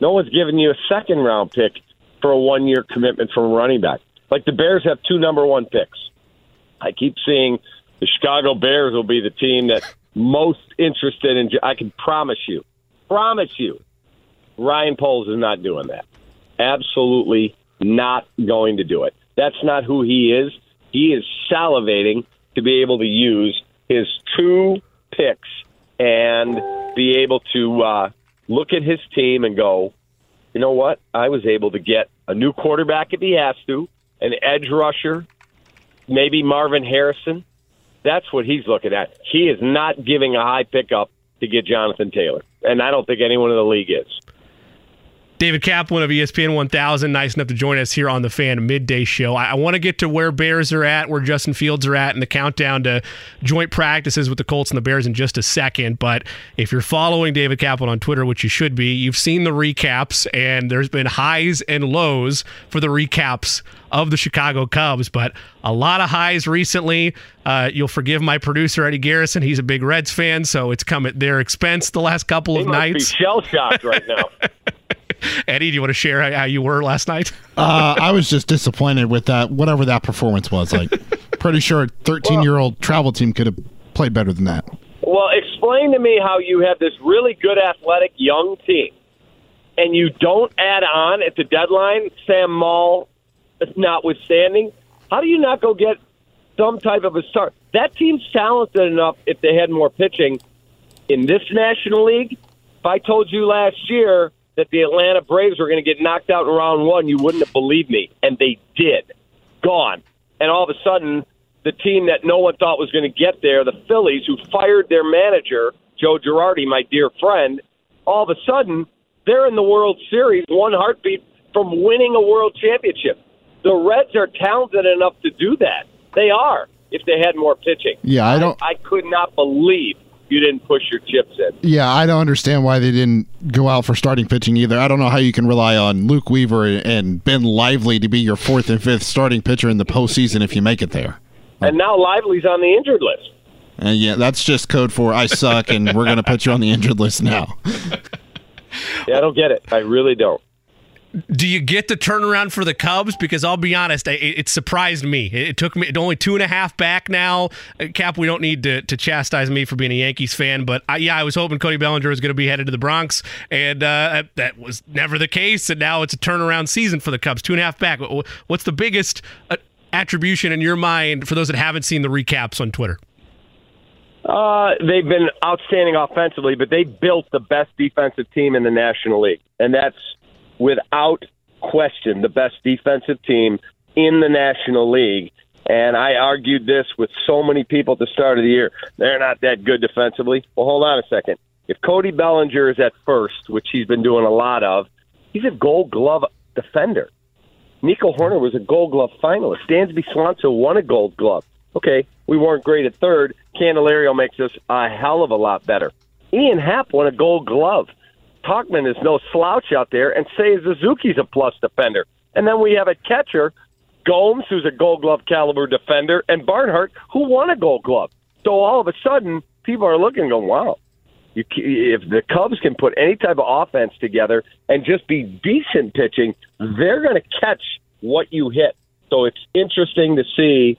No one's giving you a second round pick for a one year commitment from a running back. Like the Bears have two number one picks. I keep seeing the Chicago Bears will be the team that most interested in. I can promise you, promise you, Ryan Poles is not doing that. Absolutely not going to do it. That's not who he is. He is salivating to be able to use his two picks and be able to uh, look at his team and go, you know what? I was able to get a new quarterback if he has to, an edge rusher, maybe Marvin Harrison. That's what he's looking at. He is not giving a high pickup to get Jonathan Taylor, and I don't think anyone in the league is. David Kaplan of ESPN 1000, nice enough to join us here on the Fan Midday Show. I, I want to get to where Bears are at, where Justin Fields are at, and the countdown to joint practices with the Colts and the Bears in just a second. But if you're following David Kaplan on Twitter, which you should be, you've seen the recaps, and there's been highs and lows for the recaps of the Chicago Cubs, but a lot of highs recently. Uh, you'll forgive my producer Eddie Garrison; he's a big Reds fan, so it's come at their expense the last couple of nights. shell shocked right now. Eddie, do you want to share how, how you were last night? Uh, I was just disappointed with that, whatever that performance was. Like, pretty sure a 13 year old travel team could have played better than that. Well, explain to me how you have this really good athletic young team, and you don't add on at the deadline, Sam Moll notwithstanding. How do you not go get some type of a start? That team's talented enough if they had more pitching in this National League. If I told you last year that the Atlanta Braves were going to get knocked out in round one, you wouldn't have believed me, and they did. Gone. And all of a sudden, the team that no one thought was going to get there, the Phillies, who fired their manager, Joe Girardi, my dear friend, all of a sudden, they're in the World Series, one heartbeat from winning a World Championship. The Reds are talented enough to do that. They are, if they had more pitching. Yeah, I don't. I could not believe you didn't push your chips in. Yeah, I don't understand why they didn't go out for starting pitching either. I don't know how you can rely on Luke Weaver and Ben Lively to be your fourth and fifth starting pitcher in the postseason if you make it there. And now Lively's on the injured list. And yeah, that's just code for I suck, and we're going to put you on the injured list now. Yeah, I don't get it. I really don't. Do you get the turnaround for the Cubs? Because I'll be honest, it, it surprised me. It took me only two and a half back now. Uh, Cap, we don't need to, to chastise me for being a Yankees fan, but I, yeah, I was hoping Cody Bellinger was going to be headed to the Bronx, and uh, that was never the case. And now it's a turnaround season for the Cubs, two and a half back. What's the biggest uh, attribution in your mind for those that haven't seen the recaps on Twitter? Uh, they've been outstanding offensively, but they built the best defensive team in the National League, and that's without question the best defensive team in the National League. And I argued this with so many people at the start of the year. They're not that good defensively. Well, hold on a second. If Cody Bellinger is at first, which he's been doing a lot of, he's a gold glove defender. Nico Hoerner was a gold glove finalist. Dansby Swanson won a gold glove. Okay, we weren't great at third. Candelario makes us a hell of a lot better. Ian Happ won a Gold Glove. Tauchman is no slouch out there, and Seiya Suzuki's a plus defender. And then we have a catcher, Gomes, who's a Gold Glove caliber defender, and Barnhart, who won a Gold Glove. So all of a sudden, people are looking and going, wow, you, if the Cubs can put any type of offense together and just be decent pitching, they're going to catch what you hit. So it's interesting to see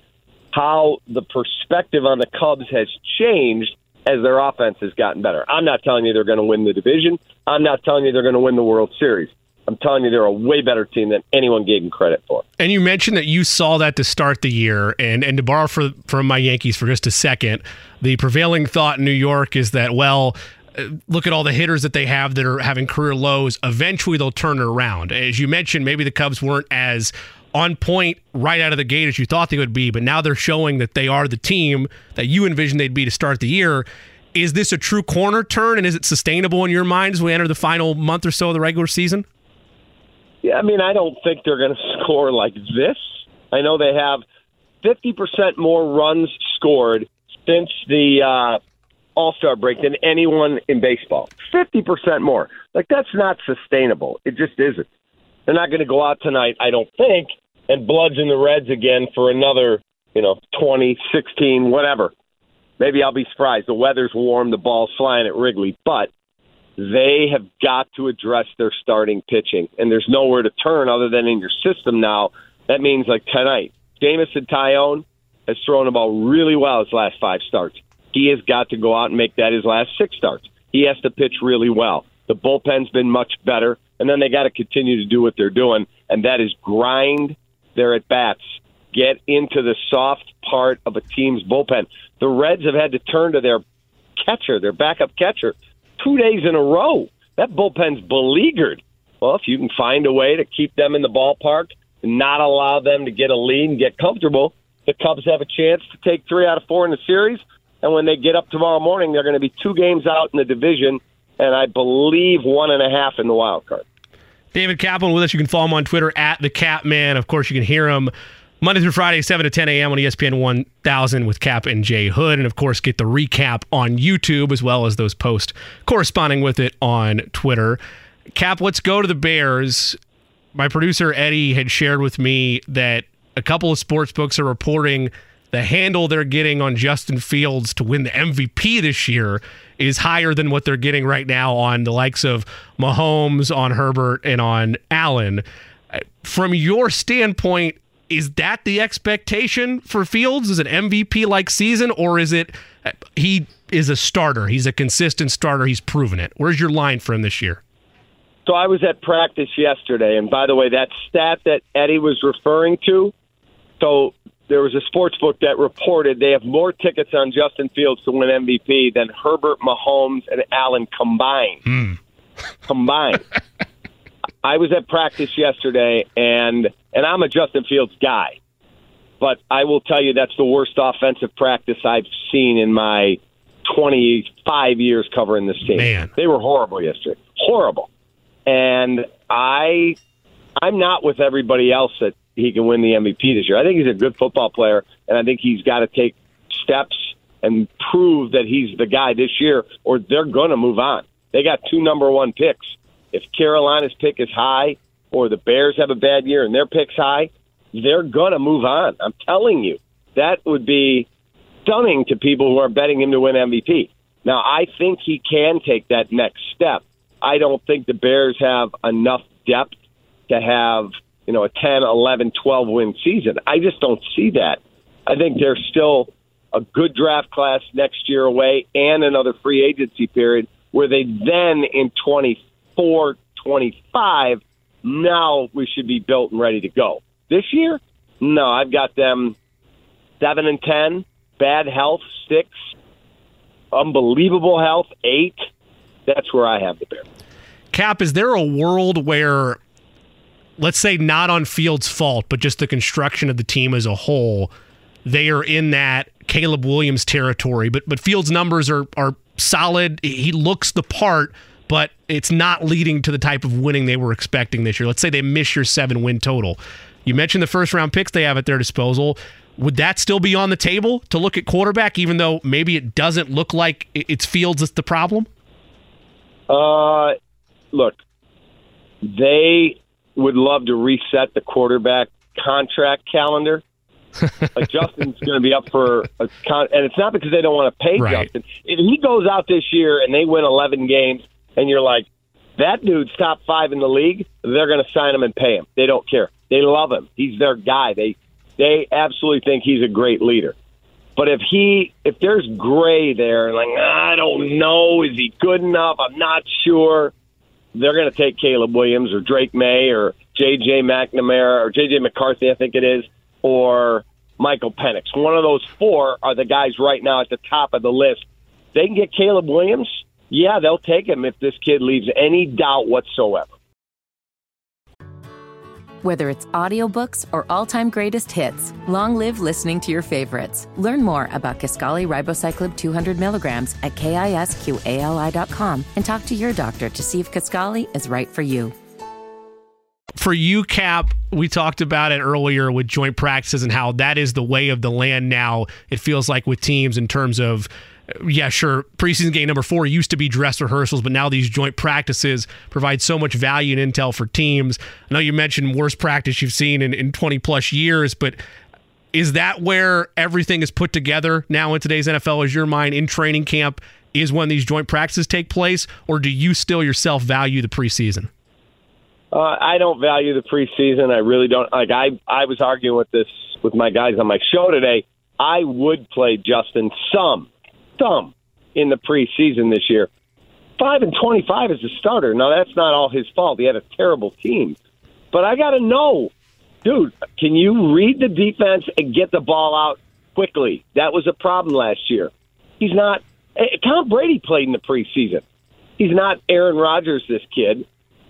how the perspective on the Cubs has changed as their offense has gotten better. I'm not telling you they're going to win the division. I'm not telling you they're going to win the World Series. I'm telling you, they're a way better team than anyone gave them credit for. And you mentioned that you saw that to start the year, and and to borrow for, from my Yankees for just a second, the prevailing thought in New York is that well, uh, look at all the hitters that they have that are having career lows. Eventually, they'll turn it around. As you mentioned, maybe the Cubs weren't as on point right out of the gate as you thought they would be, but now they're showing that they are the team that you envisioned they'd be to start the year. Is this a true corner turn, and is it sustainable in your mind as we enter the final month or so of the regular season? Yeah, I mean, I don't think they're going to score like this. I know they have 50% more runs scored since the uh, All Star break than anyone in baseball. 50% more. Like, that's not sustainable. It just isn't. They're not going to go out tonight, I don't think, and bludgeon the Reds again for another, you know, 20, 16, whatever. Maybe I'll be surprised. The weather's warm, the ball's flying at Wrigley, but they have got to address their starting pitching, and there's nowhere to turn other than in your system now. That means like tonight, Jameson Taillon has thrown the ball really well his last five starts. He has got to go out and make that his last six starts. He has to pitch really well. The bullpen's been much better, and then they got to continue to do what they're doing, and that is grind their at bats, get into the soft part of a team's bullpen. The Reds have had to turn to their catcher, their backup catcher, two days in a row. That bullpen's beleaguered. Well, if you can find a way to keep them in the ballpark not allow them to get a lead and get comfortable, the Cubs have a chance to take three out of four in the series. And when they get up tomorrow morning, they're going to be two games out in the division, and I believe one and a half in the wild card. David Kaplan with us. You can follow him on Twitter at the Kapman. Of course, you can hear him Monday through Friday, 7 to 10 a.m. on ESPN 1000 with Cap and Jay Hood. And of course, get the recap on YouTube as well as those posts corresponding with it on Twitter. Cap, let's go to the Bears. My producer, Eddie, had shared with me that a couple of sports books are reporting the handle they're getting on Justin Fields to win the MVP this year is higher than what they're getting right now on the likes of Mahomes, on Herbert, and on Allen. From your standpoint, is that the expectation for Fields? Is it MVP like season, or is it he is a starter? He's a consistent starter. He's proven it. Where's your line for him this year? So I was at practice yesterday, and by the way, that stat that Eddie was referring to. So there was a sports book that reported they have more tickets on Justin Fields to win MVP than Herbert, Mahomes, and Allen combined. Mm. Combined. I was at practice yesterday, and and I'm a Justin Fields guy, but I will tell you that's the worst offensive practice I've seen in my 25 years covering this team. Man. They were horrible yesterday, horrible, and I I'm not with everybody else that he can win the MVP this year. I think he's a good football player, and I think he's got to take steps and prove that he's the guy this year, or they're going to move on. They got two number one picks if Carolina's pick is high or the Bears have a bad year and their pick's high, they're going to move on. I'm telling you. That would be stunning to people who are betting him to win MVP. Now, I think he can take that next step. I don't think the Bears have enough depth to have, you know, a 10, 11, 12 win season. I just don't see that. I think they're still a good draft class next year away and another free agency period where they then in 20 24 25, now we should be built and ready to go. This year, no, I've got them 7 and 10, bad health, 6, unbelievable health, 8. That's where I have the Bears. Cap, is there a world where, let's say, not on Fields' fault, but just the construction of the team as a whole, they are in that Caleb Williams territory, but but Fields' numbers are are solid. He looks the part, but it's not leading to the type of winning they were expecting this year. Let's say they miss your seven win total. You mentioned the first round picks they have at their disposal. Would that still be on the table to look at quarterback, even though maybe it doesn't look like it's Fields that's the problem? Uh, look, they would love to reset the quarterback contract calendar. like Justin's going to be up for a con, and it's not because they don't want to pay Right. Justin. If he goes out this year and they win 11 games, and you're like, that dude's top five in the league, they're going to sign him and pay him. They don't care. They love him. He's their guy. They they absolutely think he's a great leader. But if he if there's gray there, like I don't know, is he good enough? I'm not sure. They're going to take Caleb Williams or Drake Maye or J.J. McNamara or J.J. McCarthy, I think it is, or Michael Penix. One of those four are the guys right now at the top of the list. They can get Caleb Williams. Yeah, they'll take him if this kid leaves any doubt whatsoever. Whether it's audiobooks or all-time greatest hits, long live listening to your favorites. Learn more about Kisqali Ribociclib 200 milligrams at kisqali.com and talk to your doctor to see if Kisqali is right for you. for you, Cap, we talked about it earlier with joint practices and how that is the way of the land now. It feels like with teams in terms of, yeah, sure, preseason game number four used to be dress rehearsals, but now these joint practices provide so much value and intel for teams. I know you mentioned worst practice you've seen in, in 20 plus years, but is that where everything is put together now in today's NFL? Is your mind in training camp is when these joint practices take place, or do you still yourself value the preseason? Uh, I don't value the preseason. I really don't. Like I, I was arguing with this with my guys on my show today. I would play Justin some, in the preseason this year. Five and twenty-five as a starter. Now that's not all his fault. He had a terrible team, but I got to know, dude. Can you read the defense and get the ball out quickly? That was a problem last year. He's not. eh, Tom Brady played in the preseason. He's not Aaron Rodgers. This kid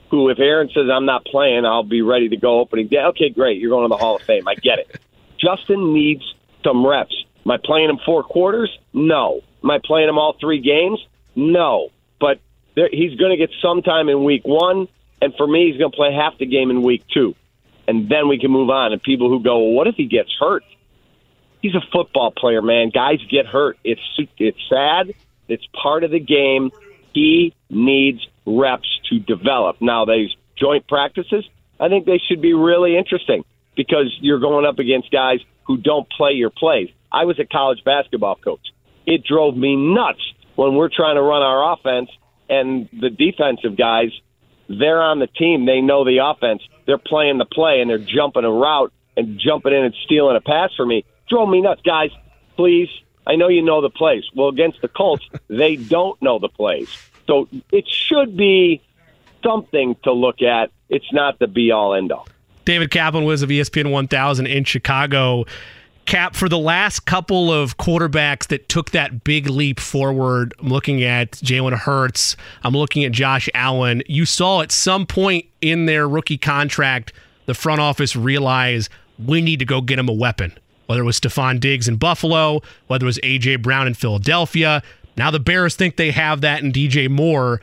who, if Aaron says I'm not playing, I'll be ready to go opening day. Okay, great. You're going to the Hall of Fame. I get it. Justin needs some reps. Am I playing him four quarters? No. Am I playing him all three games? No. But there, he's going to get some time in week one, and for me, he's going to play half the game in week two, and then we can move on. And people who go, well, what if he gets hurt? He's a football player, man. Guys get hurt. It's it's sad. It's part of the game. He needs reps to develop. Now, these joint practices, I think they should be really interesting because you're going up against guys who don't play your plays. I was a college basketball coach. It drove me nuts when we're trying to run our offense and the defensive guys, they're on the team. They know the offense. They're playing the play and they're jumping a route and jumping in and stealing a pass for me. Drove me nuts. Guys, please, I know you know the plays. Well, against the Colts, they don't know the plays. So it should be something to look at. It's not the be all end all. David Kaplan was of ESPN 1000 in Chicago. Cap, for the last couple of quarterbacks that took that big leap forward, I'm looking at Jalen Hurts, I'm looking at Josh Allen. You saw at some point in their rookie contract, the front office realize we need to go get him a weapon. Whether it was Stefon Diggs in Buffalo, whether it was A.J. Brown in Philadelphia. Now the Bears think they have that in DJ Moore.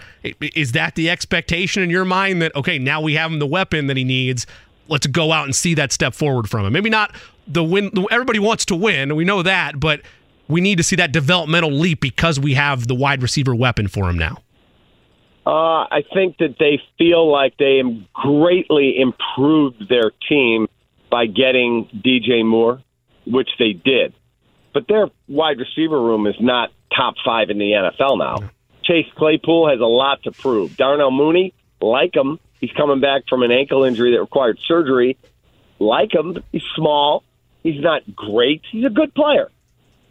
Is that the expectation in your mind that, okay, now we have him the weapon that he needs? Let's go out and see that step forward from him. Maybe not the win. Everybody wants to win. We know that, but we need to see that developmental leap because we have the wide receiver weapon for him now. Uh, I think that they feel like they greatly improved their team by getting DJ Moore, which they did. But their wide receiver room is not top five in the NFL now. Chase Claypool has a lot to prove. Darnell Mooney, like him, he's coming back from an ankle injury that required surgery. Like him, he's small. He's not great. He's a good player.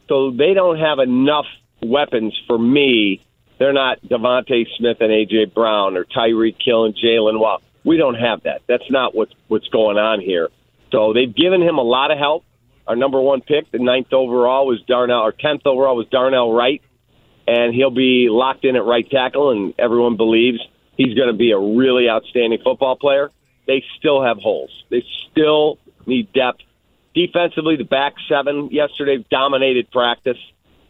So they don't have enough weapons for me. They're not DeVonta Smith and AJ Brown or Tyreek Hill and Jalen Watt. We don't have that. That's not what's what's going on here. So they've given him a lot of help. Our number one pick, the ninth overall, was Darnell. Our tenth overall was Darnell Wright, and he'll be locked in at right tackle. And everyone believes he's going to be a really outstanding football player. They still have holes. They still need depth. Defensively, the back seven yesterday dominated practice.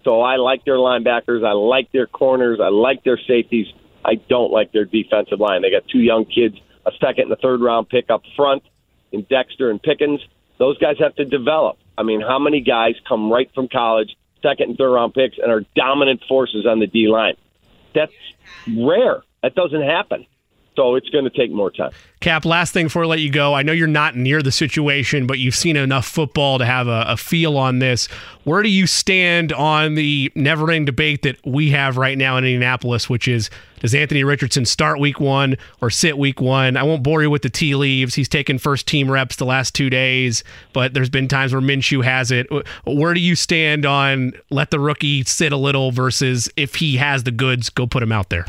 So I like their linebackers. I like their corners. I like their safeties. I don't like their defensive line. They got two young kids, a second and a third round pick up front in Dexter and Pickens. Those guys have to develop. I mean, how many guys come right from college, second and third round picks, and are dominant forces on the D line? That's rare. That doesn't happen. So it's going to take more time. Cap, last thing before I let you go. I know you're not near the situation, but you've seen enough football to have a, a feel on this. Where do you stand on the never ending debate that we have right now in Indianapolis, which is does Anthony Richardson start week one or sit week one? I won't bore you with the tea leaves. He's taken first team reps the last two days, but there's been times where Minshew has it. Where do you stand on let the rookie sit a little versus if he has the goods, go put him out there?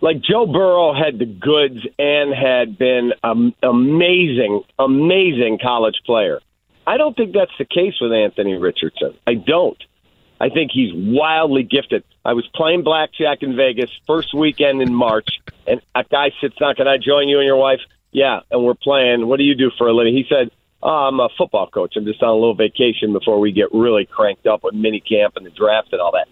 Like Joe Burrow had the goods and had been an amazing, amazing college player. I don't think that's the case with Anthony Richardson. I don't. I think he's wildly gifted. I was playing blackjack in Vegas first weekend in March, and a guy sits down. Can I join you and your wife? Yeah, and we're playing. What do you do for a living? He said, oh, I'm a football coach. I'm just on a little vacation before we get really cranked up with mini camp and the draft and all that.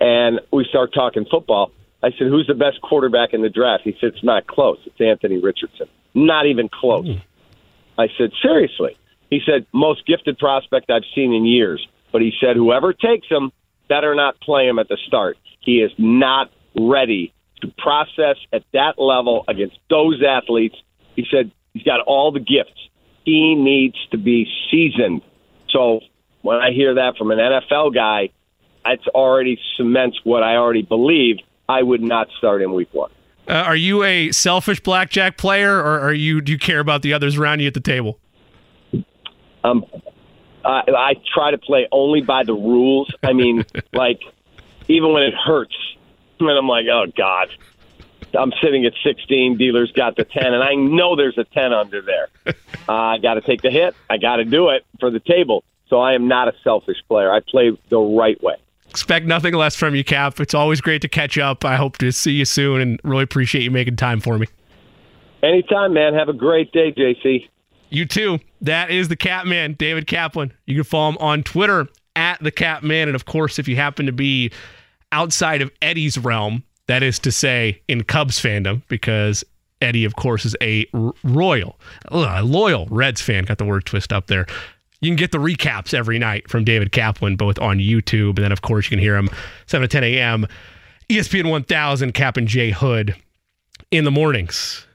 And we start talking football I said, "Who's the best quarterback in the draft?" He said, "It's not close. It's Anthony Richardson. Not even close." Mm. I said, "Seriously?" He said, "Most gifted prospect I've seen in years." But he said, "Whoever takes him, better not play him at the start. He is not ready to process at that level against those athletes." He said, "He's got all the gifts. He needs to be seasoned." So when I hear that from an NFL guy, it's already cements what I already believed I would not start in week one. Uh, are you a selfish blackjack player, or are you? Do you care about the others around you at the table? Um, I, I try to play only by the rules. I mean, like even when it hurts, and I'm like, oh god, I'm sitting at 16. Dealer's got the 10, and I know there's a 10 under there. Uh, I got to take the hit. I got to do it for the table. So I am not a selfish player. I play the right way expect nothing less from you, Kap. It's always great to catch up. I hope to see you soon and really appreciate you making time for me. Anytime, man. Have a great day, JC. You too. That is the Kapman, David Kaplan. You can follow him on Twitter at the Kapman. And of course, if you happen to be outside of Eddie's realm, that is to say in Cubs fandom, because Eddie, of course, is a royal, loyal Reds fan. Got the word twist up there. You can get the recaps every night from David Kaplan, both on YouTube, and then of course you can hear him 7 to 10 a.m. ESPN 1000, Kap and Jay Hood in the mornings.